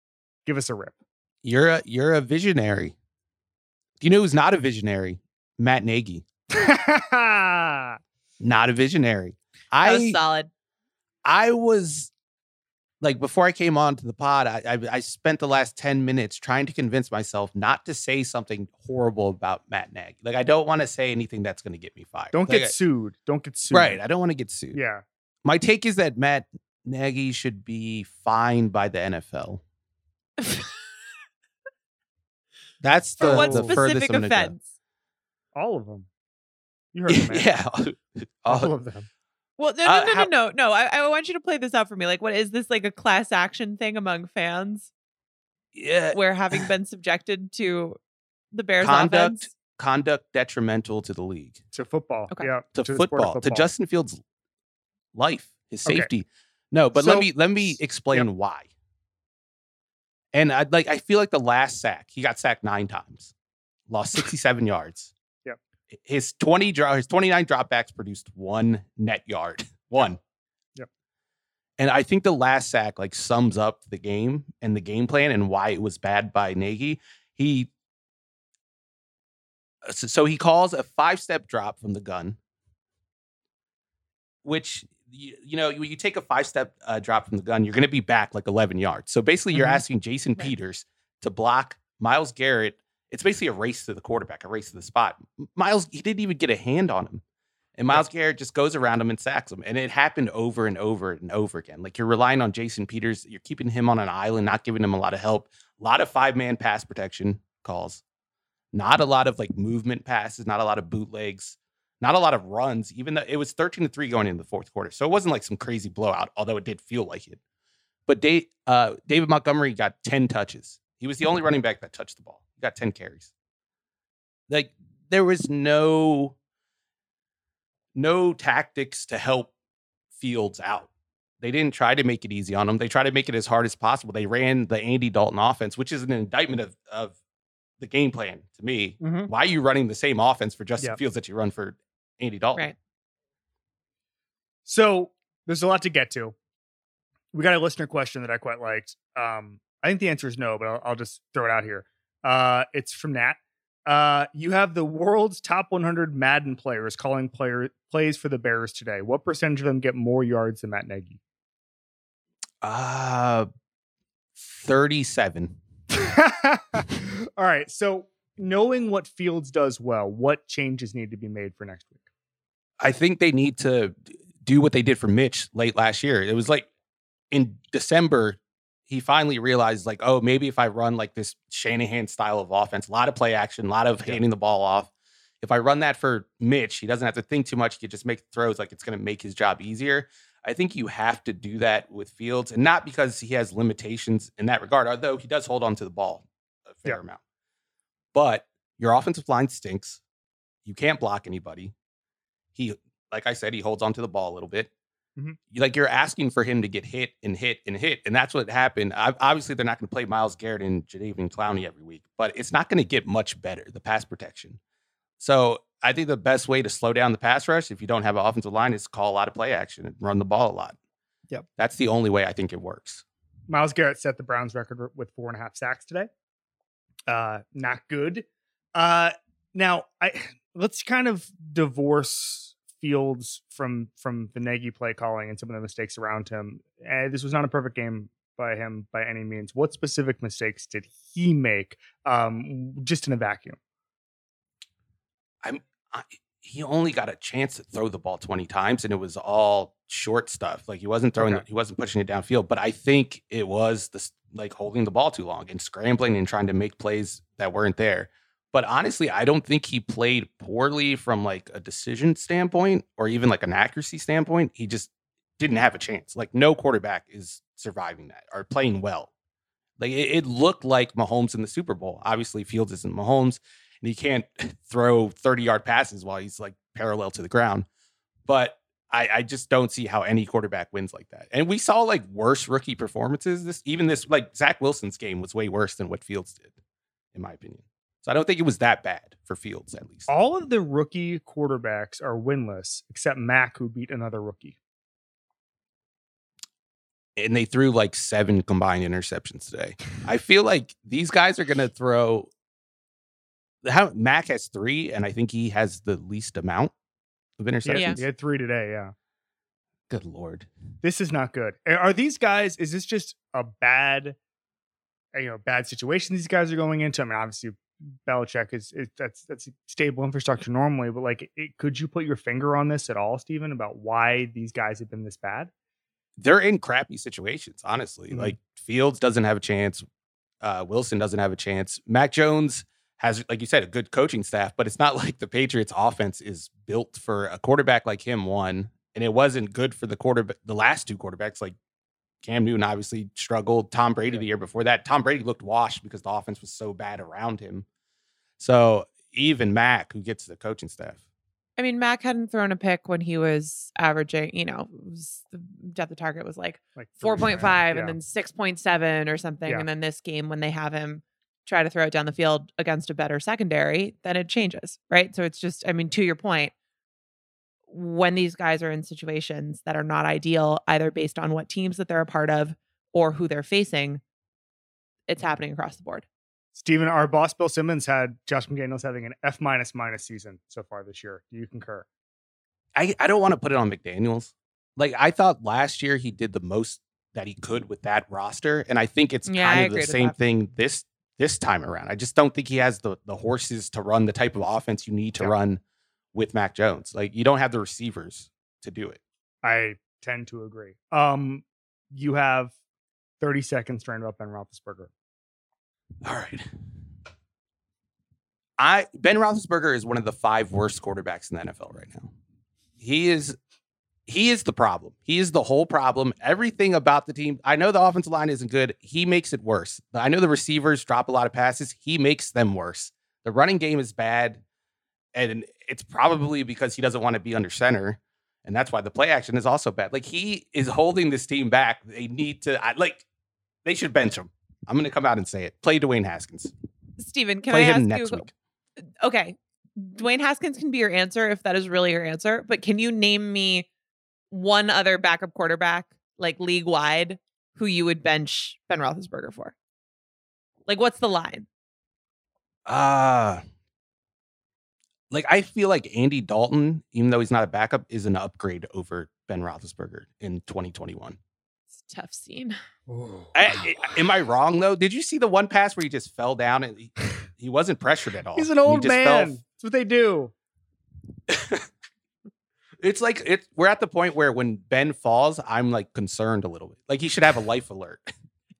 give us a rip. You're a you're a visionary. Do you know who's not a visionary? Matt Nagy. Not a visionary. That was I solid. I was like before I came on to the pod, I, I I spent the last 10 minutes trying to convince myself not to say something horrible about Matt Nagy. Like I don't want to say anything that's going to get me fired. Don't Like, get sued. Don't get sued. right. I don't want to get sued. Yeah. My take is that Matt Nagy should be fined by the NFL. That's the, For what the specific I'm gonna go. offense? All of them. You heard it, man. yeah. All All- of them. Well, no, no, Uh, no, no, how- no, no. I, I want you to play this out for me. Like, what is this like a class action thing among fans yeah. where having been subjected to the Bears Conduct offense? conduct detrimental to the league, To football. Okay. Yeah. to, the sport of football, to Justin Fields' life, his Okay. safety. No, but So- let me let me explain why. And I like I feel like the last sack, he got sacked nine times, lost 67 yards. His 20 draw his 29 dropbacks produced one net yard. One. Yep. And I think the last sack like sums up the game and the game plan and why it was bad by Nagy. He so, so he calls a five step drop from the gun, which you, you know when you take a five step uh, drop from the gun, you're going to be back like 11 yards. So basically, you're Mhm. asking Jason Right. Peters to block Myles Garrett. It's basically a race to the quarterback, a race to the spot. Myles, he didn't even get a hand on him. And Myles Garrett just goes around him and sacks him. And it happened over and over and over again. Like you're relying on Jason Peters, you're keeping him on an island, not giving him a lot of help. A lot of five man pass protection calls, not a lot of like movement passes, not a lot of bootlegs, not a lot of runs, even though it was 13 to 3 going into the fourth quarter. So it wasn't like some crazy blowout, although it did feel like it. But Dave, uh, David Montgomery got 10 touches. He was the only running back that touched the ball. He got 10 carries. Like there was no no tactics to help Fields out. They didn't try to make it easy on him. They tried to make it as hard as possible. They ran the Andy Dalton offense, which is an indictment of, of the game plan to me. Mhm. Why are you running the same offense for Justin Yep. Fields that you run for Andy Dalton? Right. So there's a lot to get to. We got a listener question that I quite liked. Um, I think the answer is no, but I'll, I'll just throw it out here. Uh, it's from Nat. Uh, you have the world's top 100 Madden players calling player plays for the Bears today. What percentage of them get more yards than Matt Nagy? Uh 37. All right. So knowing what Fields does well, what changes need to be made for next week? I think they need to do what they did for Mitch late last year. It was like in December, he finally realized, like, oh, maybe if I run like this Shanahan style of offense, a lot of play action, a lot of handing the ball off. If I run that for Mitch, he doesn't have to think too much. He can just make throws like it's going to make his job easier. I think you have to do that with Fields, and not because he has limitations in that regard, although he does hold on to the ball a fair Yeah. amount. But your offensive line stinks. You can't block anybody. He, like I said, he holds onto the ball a little bit. Mhm. Like you're asking for him to get hit and hit and hit, and that's what happened. I, obviously, they're not going to play Myles Garrett and Jadeveon Clowney every week, but it's not going to get much better. The pass protection. So I think the best way to slow down the pass rush, if you don't have an offensive line, is call a lot of play action and run the ball a lot. Yep. That's the only way I think it works. Myles Garrett set the Browns record with four and a half sacks today. Uh, not good. Uh, now I let's kind of divorce Fields from from the Nagy play calling and some of the mistakes around him. Uh, this was not a perfect game by him by any means. What specific mistakes did he make? Um, just in a vacuum. I, he only got a chance to throw the ball 20 times and it was all short stuff. Like he wasn't throwing, Okay. he wasn't pushing it downfield, but I think it was this like holding the ball too long and scrambling and trying to make plays that weren't there. But honestly, I don't think he played poorly from like a decision standpoint or even like an accuracy standpoint. He just didn't have a chance. Like no quarterback is surviving that or playing well. Like it, it looked like Mahomes in the Super Bowl. Obviously, Fields isn't Mahomes, and he can't throw 30 yard passes while he's like parallel to the ground. But I, I just don't see how any quarterback wins like that. And we saw like worse rookie performances. This even this like Zach Wilson's game was way worse than what Fields did, in my opinion. So I don't think it was that bad for Fields at least. All of the rookie quarterbacks are winless except Mac, who beat another rookie. and they threw like seven combined interceptions today. I feel like these guys are going to throw. How Mac has three, and I think he has the least amount of interceptions. he had three today. Yeah. Good lord. this is not good. Are these guys? Is this just a bad, you know, bad situation these guys are going into? I mean, obviously, Belichick is, is that's that's stable infrastructure normally, but like, it, could you put your finger on this at all, Steven, about why these guys have been this bad? They're in crappy situations, honestly. Mhm. Like Fields doesn't have a chance. Uh, Wilson doesn't have a chance. Mac Jones has, like you said, a good coaching staff, but it's not like the Patriots' offense is built for a quarterback like him. One, and it wasn't good for the quarterback. The last two quarterbacks, like Cam Newton, obviously struggled. Tom Brady the year before that, Tom Brady looked washed because the offense was so bad around him. So even Mac, who gets the coaching staff, I mean, Mac hadn't thrown a pick when he was averaging, you know, was the depth of target was like Like 4.5 right? and then 6.7 or something. Yeah. And then this game, when they have him try to throw it down the field against a better secondary, then it changes, right? So it's just, I mean, to your point, when these guys are in situations that are not ideal, either based on what teams that they're a part of or who they're facing, it's happening across the board. Steven, our boss Bill Simmons had Josh McDaniels having an F minus minus season so far this year. Do you concur? I, I don't want to put it on McDaniels. Like I thought last year he did the most that he could with that roster, and I think it's Yeah, kind of the same that. thing this this time around. I just don't think he has the the horses to run the type of offense you need to Yeah. run with Mac Jones. Like you don't have the receivers to do it. I tend to agree. Um, you have 30 seconds to round up Ben Roethlisberger. All right. I Ben Roethlisberger is one of the five worst quarterbacks in the NFL right now. He is he is the problem. He is the whole problem. Everything about the team. I know the offensive line isn't good. He makes it worse. I know the receivers drop a lot of passes. He makes them worse. The running game is bad. And it's probably because he doesn't want to be under center. And that's why the play action is also bad. Like he is holding this team back. They need to I, like they should bench him. I'm going to come out and say it. Play Dwayne Haskins. Steven, can Play I ask him next you? week. Okay, Dwayne Haskins can be your answer if that is really your answer. But can you name me one other backup quarterback, like league wide, who you would bench Ben Roethlisberger for? Like, what's the line? Uh like I feel like Andy Dalton, even though he's not a backup, is an upgrade over Ben Roethlisberger in 2021. It's tough scene. I, I- am I wrong though? Did you see the one pass where he just fell down and he, he wasn't pressured at all? He's an He old fell man. That's what they do. It's like it. We're at the point where when Ben falls, I'm like concerned a little bit. Like he should have a life alert.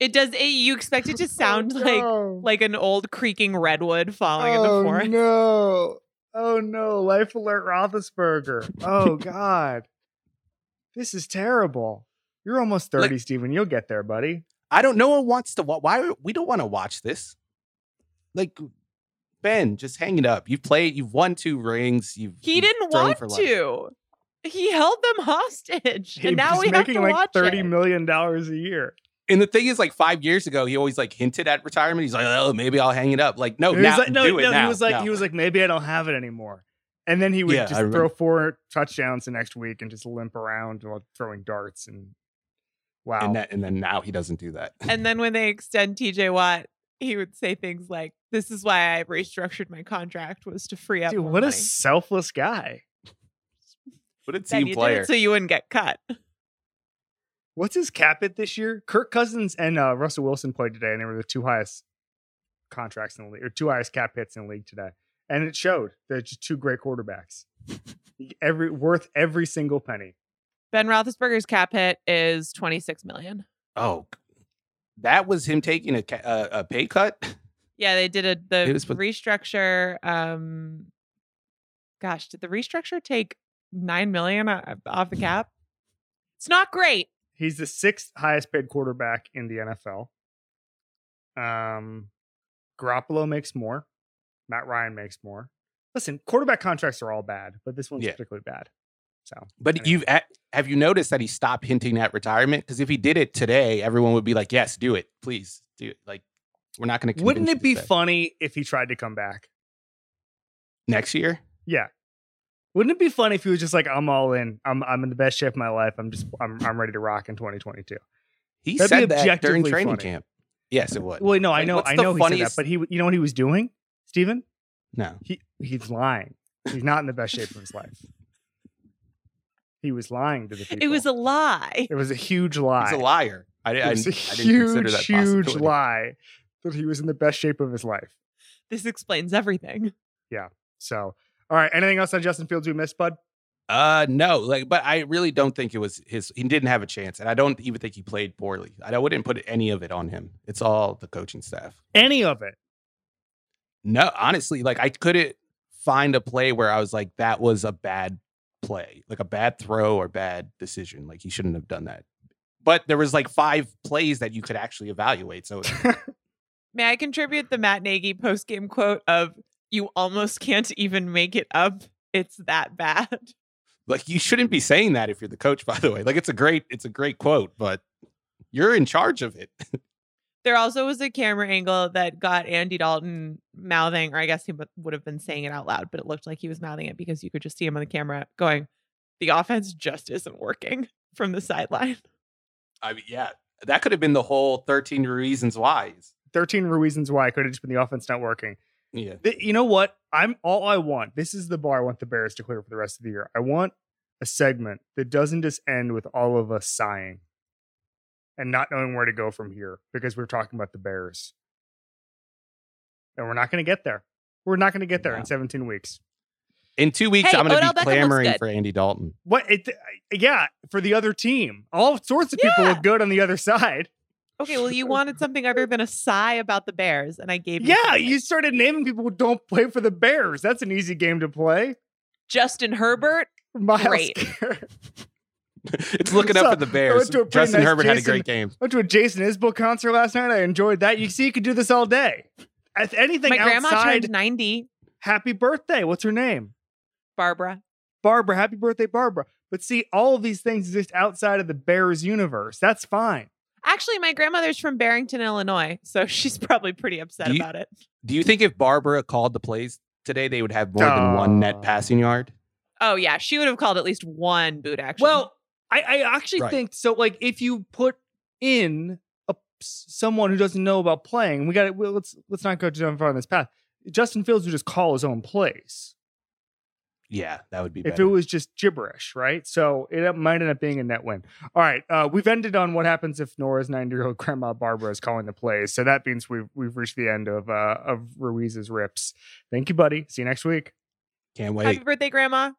It does. It, you expect it to oh, sound like no. like an old creaking redwood falling in oh the forest. no! Oh no! Life alert, Roethlisberger. Oh god, this is terrible. You're almost Like- thirty, Steven. You'll get there, buddy. I don't. No one wants to. wa- Why we don't want to watch this? Like Ben, just hang it up. You've played. You've won two rings. You've He you've didn't want for to. He held them hostage, He and now was we have making to like watch thirty it. dollars a year. And the thing is, like five years ago, he always like hinted at retirement. He's like, "Oh, maybe I'll hang it up." Like, no, He now was like, no, do it no, now. he was like, now. he was like, maybe I don't have it anymore. And then he would Yeah, just throw four touchdowns the next week and just limp around while throwing darts and wow. and, that, and then now he doesn't do that. And then when they extend TJ Watt, he would say things like, "This is why I restructured my contract was to free up." Dude, more what a selfless guy. What a Ben, team player. so you wouldn't get cut. What's his cap hit this year? Kirk Cousins and uh, Russell Wilson played today, and they were the two highest contracts in the league, or two highest cap hits in the league today. And it showed. They're just two great quarterbacks. every worth every single penny. Ben Roethlisberger's cap hit is twenty six million. oh, that was him taking a ca- a, a pay cut. Yeah, they did a the It with- restructure. Um, gosh, did the restructure take nine million off the cap? It's not great. He's the sixth highest paid quarterback in the NFL. Um, Garoppolo makes more. Matt Ryan makes more. Listen, quarterback contracts are all bad, but this one's Yeah. particularly bad. So, But Anyway. you've have you noticed that he stopped hinting at retirement? Because if he did it today, everyone would be like, "Yes, do it, please do it." Like, we're not going to. wouldn't it be funny if he tried to come back? next year? Yeah. Wouldn't it be funny if he was just like, I'm all in. I'm I'm in the best shape of my life. I'm just I'm I'm ready to rock in 2022. He That'd said that during training funny. camp. Yes, it would. Well, no, I know, what's I the know he said that, but he, you know what he was doing, Steven? no, He he's lying. He's not in the best shape of his life. He was lying to the people. It was a lie. it was a huge lie. he's a liar. I, I, It I, was a I didn't consider huge, that huge lie that he was in the best shape of his life. This explains everything. Yeah. So, all right. Anything else on Justin Fields we missed, bud? Uh, no, like, but I really don't think it was his. He didn't have a chance, and I don't even think he played poorly. I wouldn't put any of it on him. It's all the coaching staff. Any of it? No, honestly, like I couldn't find a play where I was like, that was a bad play, like a bad throw or bad decision. Like he shouldn't have done that. But there was like five plays that you could actually evaluate. So May I contribute the Matt Nagy post game quote of "You almost can't even make it up. It's that bad." like you shouldn't be saying that if you're the coach, by the way. Like it's a great, it's a great quote, but you're in charge of it. There also was a camera angle that got Andy Dalton mouthing, or I guess he would have been saying it out loud, but it looked like he was mouthing it because you could just see him on the camera going, "The offense just isn't working" from the sideline. I mean, yeah, that could have been the whole 13 reasons why. 13 reasons why it could have just been the offense not working. Yeah. Th- You know what? I'm all I want. This is the bar I want the Bears to clear for the rest of the year. I want a segment that doesn't just end with all of us sighing and not knowing where to go from here because we're talking about the Bears. And we're not going to get there. We're not going to get there in 17 weeks. In two weeks, Hey, I'm going to be Beckham clamoring for Andy Dalton. What it uh, yeah, for the other team. All sorts of people Yeah. look good on the other side. Okay, well, you wanted something other than a sigh about the Bears, and I gave you. Yeah, something. you started naming people who don't play for the Bears. That's an easy game to play. Justin Herbert. Myles Great. Garrett. it's looking up So, for the Bears. went to a pretty Justin nice Herbert had a great game. went to a Jason Isbell concert last night. I enjoyed that. You see, you could do this all day. If anything My grandma outside, turned ninety. happy birthday. What's her name? Barbara. Barbara. Happy birthday, Barbara. But see, all of these things exist outside of the Bears universe. That's fine. Actually, my grandmother's from Barrington, Illinois, so she's probably pretty upset you- about it. Do you think if Barbara called the plays today, they would have more than one net passing yard? Oh yeah, she would have called at least one boot action. Well, I, I actually Right. think so. Like, if you put in a someone who doesn't know about playing, we got to well, let's let's not go too far on this path. Justin Fields would just call his own plays. Yeah, that would be if better. it was just gibberish, right? So it might end up being a net win. All right, uh, we've ended on what happens if Nora's ninety-year-old grandma Barbara is calling the plays. So that means we've we've reached the end of uh, of Ruiz's rips. Thank you, buddy. See you next week. Can't wait. Happy birthday, Grandma.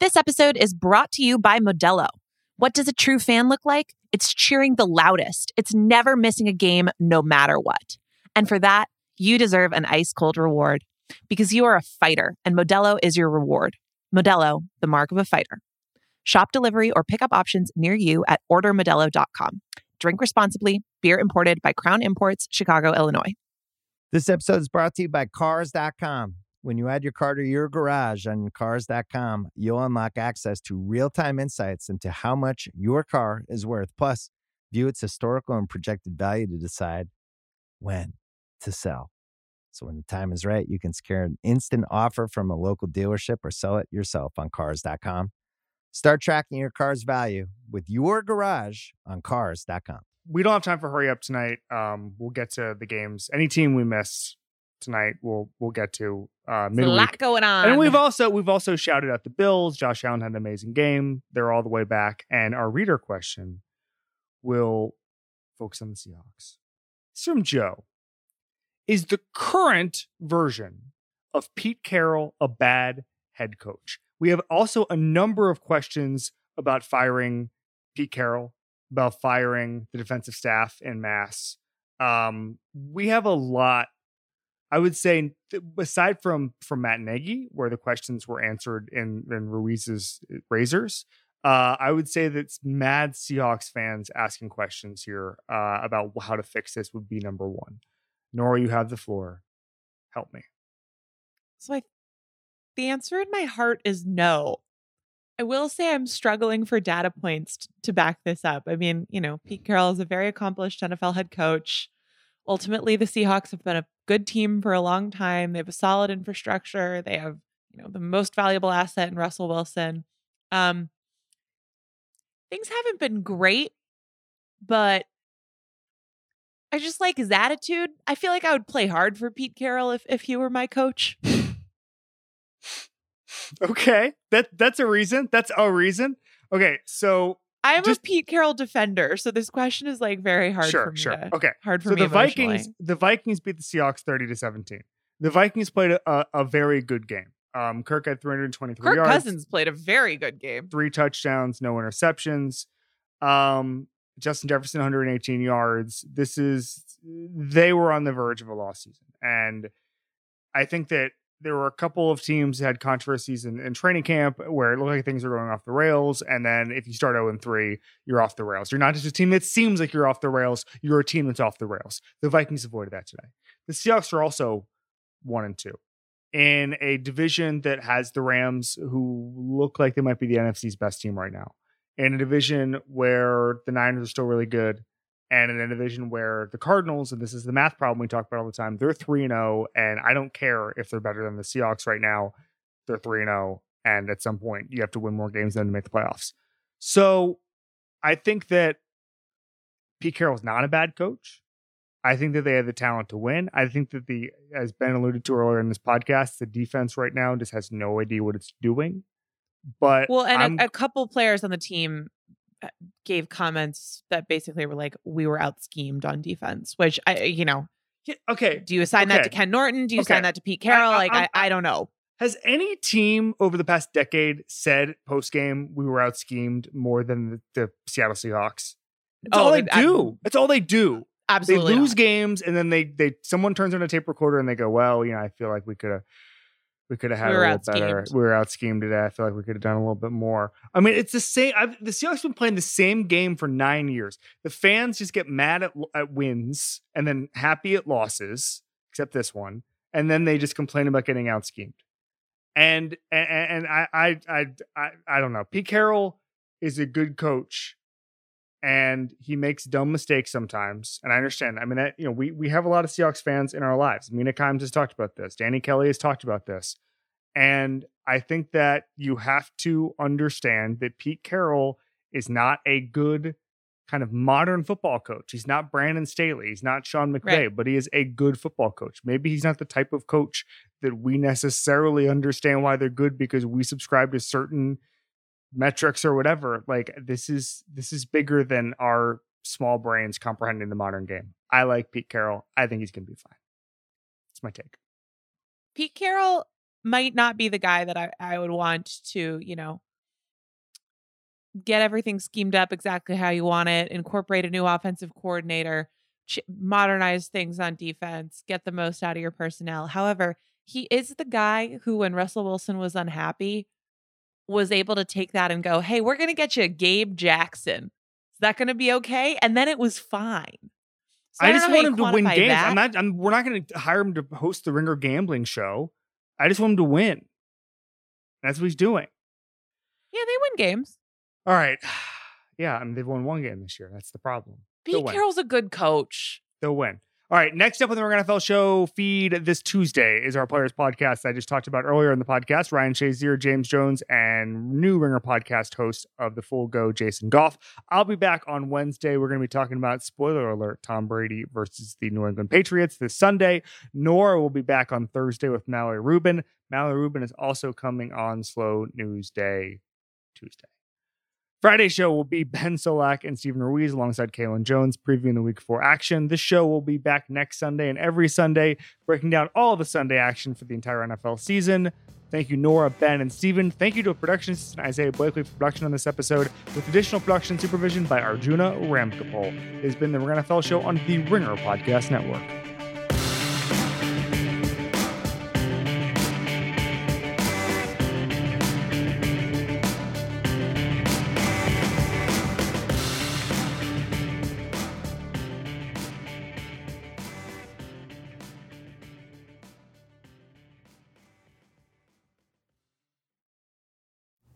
This episode is brought to you by Modelo. What does a true fan look like? It's cheering the loudest. It's never missing a game, no matter what. And for that, you deserve an ice cold reward because you are a fighter and Modelo is your reward. Modelo, the mark of a fighter. Shop delivery or pickup options near you at ordermodelo.com. Drink responsibly. Beer imported by Crown Imports, Chicago, Illinois. This episode is brought to you by Cars.com. When you add your car to your garage on Cars.com, you'll unlock access to real time insights into how much your car is worth. Plus, view its historical and projected value to decide when to sell. So, when the time is right, you can secure an instant offer from a local dealership or sell it yourself on Cars.com. Start tracking your car's value with your garage on Cars.com. We don't have time for hurry up tonight. Um, we'll get to the games. Any team we missed tonight, we'll we'll get to uh, There's a lot going on. And we've also we've also shouted out the Bills. Josh Allen had an amazing game. They're all the way back. And our reader question will focus on the Seahawks. It's from Joe. Is the current version of Pete Carroll a bad head coach? We have also a number of questions about firing Pete Carroll, about firing the defensive staff in mass. Um, we have a lot I would say, aside from from Matt Nagy, where the questions were answered in in Ruiz's razors, uh, I would say that mad Seahawks fans asking questions here uh, about how to fix this would be number one. Nora, you have the floor. Help me. So I, the answer in my heart is no. I will say I'm struggling for data points t- to back this up. I mean, you know, Pete Carroll is a very accomplished NFL head coach. Ultimately, the Seahawks have been a good team for a long time. They have a solid infrastructure. They have, you know, the most valuable asset in Russell Wilson. Um, things haven't been great, but I just like his attitude. I feel like I would play hard for Pete Carroll if if he were my coach. Okay, that that's a reason. That's a reason. Okay, so I am Just- a Pete Carroll defender, so this question is like very hard sure, for me. sure. to- Okay, hard for so me. the Vikings, the Vikings beat the Seahawks thirty to seventeen. The Vikings played a, a, very good game. Um, Kirk had three hundred twenty three Kirk yards. Cousins played a very good game. three touchdowns, no interceptions. Um, Justin Jefferson, 118 yards. This is they were on the verge of a lost season, and I think that there were a couple of teams that had controversies in, in training camp where it looked like things were going off the rails, and then if you start 0 and 3, you're off the rails. You're not just a team that seems like you're off the rails. You're a team that's off the rails. The Vikings avoided that today. The Seahawks are also one and two in a division that has the Rams, who look like they might be the NFC's best team right now, in a division where the Niners are still really good, and in a division where the Cardinals, and this is the math problem we talk about all the time, they're 3 0, and I don't care if they're better than the Seahawks right now. They're 3 0, and at some point, you have to win more games than to make the playoffs. So I think that Pete Carroll's not a bad coach. I think that they have the talent to win. I think that the, as Ben alluded to earlier in this podcast, the defense right now just has no idea what it's doing. But Well, and a, a couple players on the team uh, gave comments that basically were like, "We were out schemed on defense," which I, you know, Yeah, okay, do you assign that to Ken Norton? Do you Okay. assign that to Pete Carroll? I- like, I'm- I, I don't know. Has any team over the past decade said post game we were out schemed more than the, the Seattle Seahawks? That's Oh, all they I- do. That's all they do. Absolutely, they lose not. games and then they they someone turns on a tape recorder and they go, well, you know, I feel like we could have we could have had We a little better. We were out schemed today. I feel like we could have done a little bit more. I mean, it's the same. I've, the Seahawks been playing the same game for nine years. The fans just get mad at, at wins and then happy at losses, except this one, and then they just complain about getting out schemed. And and, and I, I I I I don't know. Pete Carroll is a good coach and he makes dumb mistakes sometimes. And I understand. I mean, that, you know, we we have a lot of Seahawks fans in our lives. Mina Kimes has talked about this. Danny Kelly has talked about this. And I think that you have to understand that Pete Carroll is not a good kind of modern football coach. He's not Brandon Staley. He's not Sean McVay, Right. but he is a good football coach. Maybe he's not the type of coach that we necessarily understand why they're good because we subscribe to certain metrics or whatever. Like this is this is bigger than our small brains comprehending the modern game. I like Pete Carroll. I think he's going to be fine. it's my take. Pete Carroll might not be the guy that I, I would want to, you know, get everything schemed up exactly how you want it, incorporate a new offensive coordinator, ch- modernize things on defense, get the most out of your personnel. However, he is the guy who, when Russell Wilson was unhappy, was able to take that and go, hey, we're going to get you Gabe Jackson. Is that going to be okay? And then it was fine. So I, don't just want him to win games. that. I'm not. I'm, we're not going to hire him to host the Ringer Gambling Show. I just want him to win. That's what he's doing. yeah, they win games. All right. Yeah, I mean they've won one game this year. That's the problem. Pete. Carroll's a good coach. They'll win. All right. Next up on the NFL show feed this Tuesday is our players podcast I just talked about earlier in the podcast. Ryan Shazier, James Jones, and new Ringer podcast host of the Full Go, Jason Goff. I'll be back on Wednesday. We're going to be talking about spoiler alert: Tom Brady versus the New England Patriots this Sunday. Nora will be back on Thursday with Mallory Rubin. Mallory Rubin is also coming on Slow News Day Tuesday. Friday show will be Ben Solak and Steven Ruiz alongside Kaelen Jones previewing the week four action. This show will be back next Sunday and every Sunday, breaking down all the Sunday action for the entire NFL season. Thank you, Nora, Ben, and Steven. Thank you to production assistant Isaiah Blakely for production on this episode, with additional production supervision by Arjuna Ramgopal. It has been the Ringer NFL show on the Ringer Podcast Network.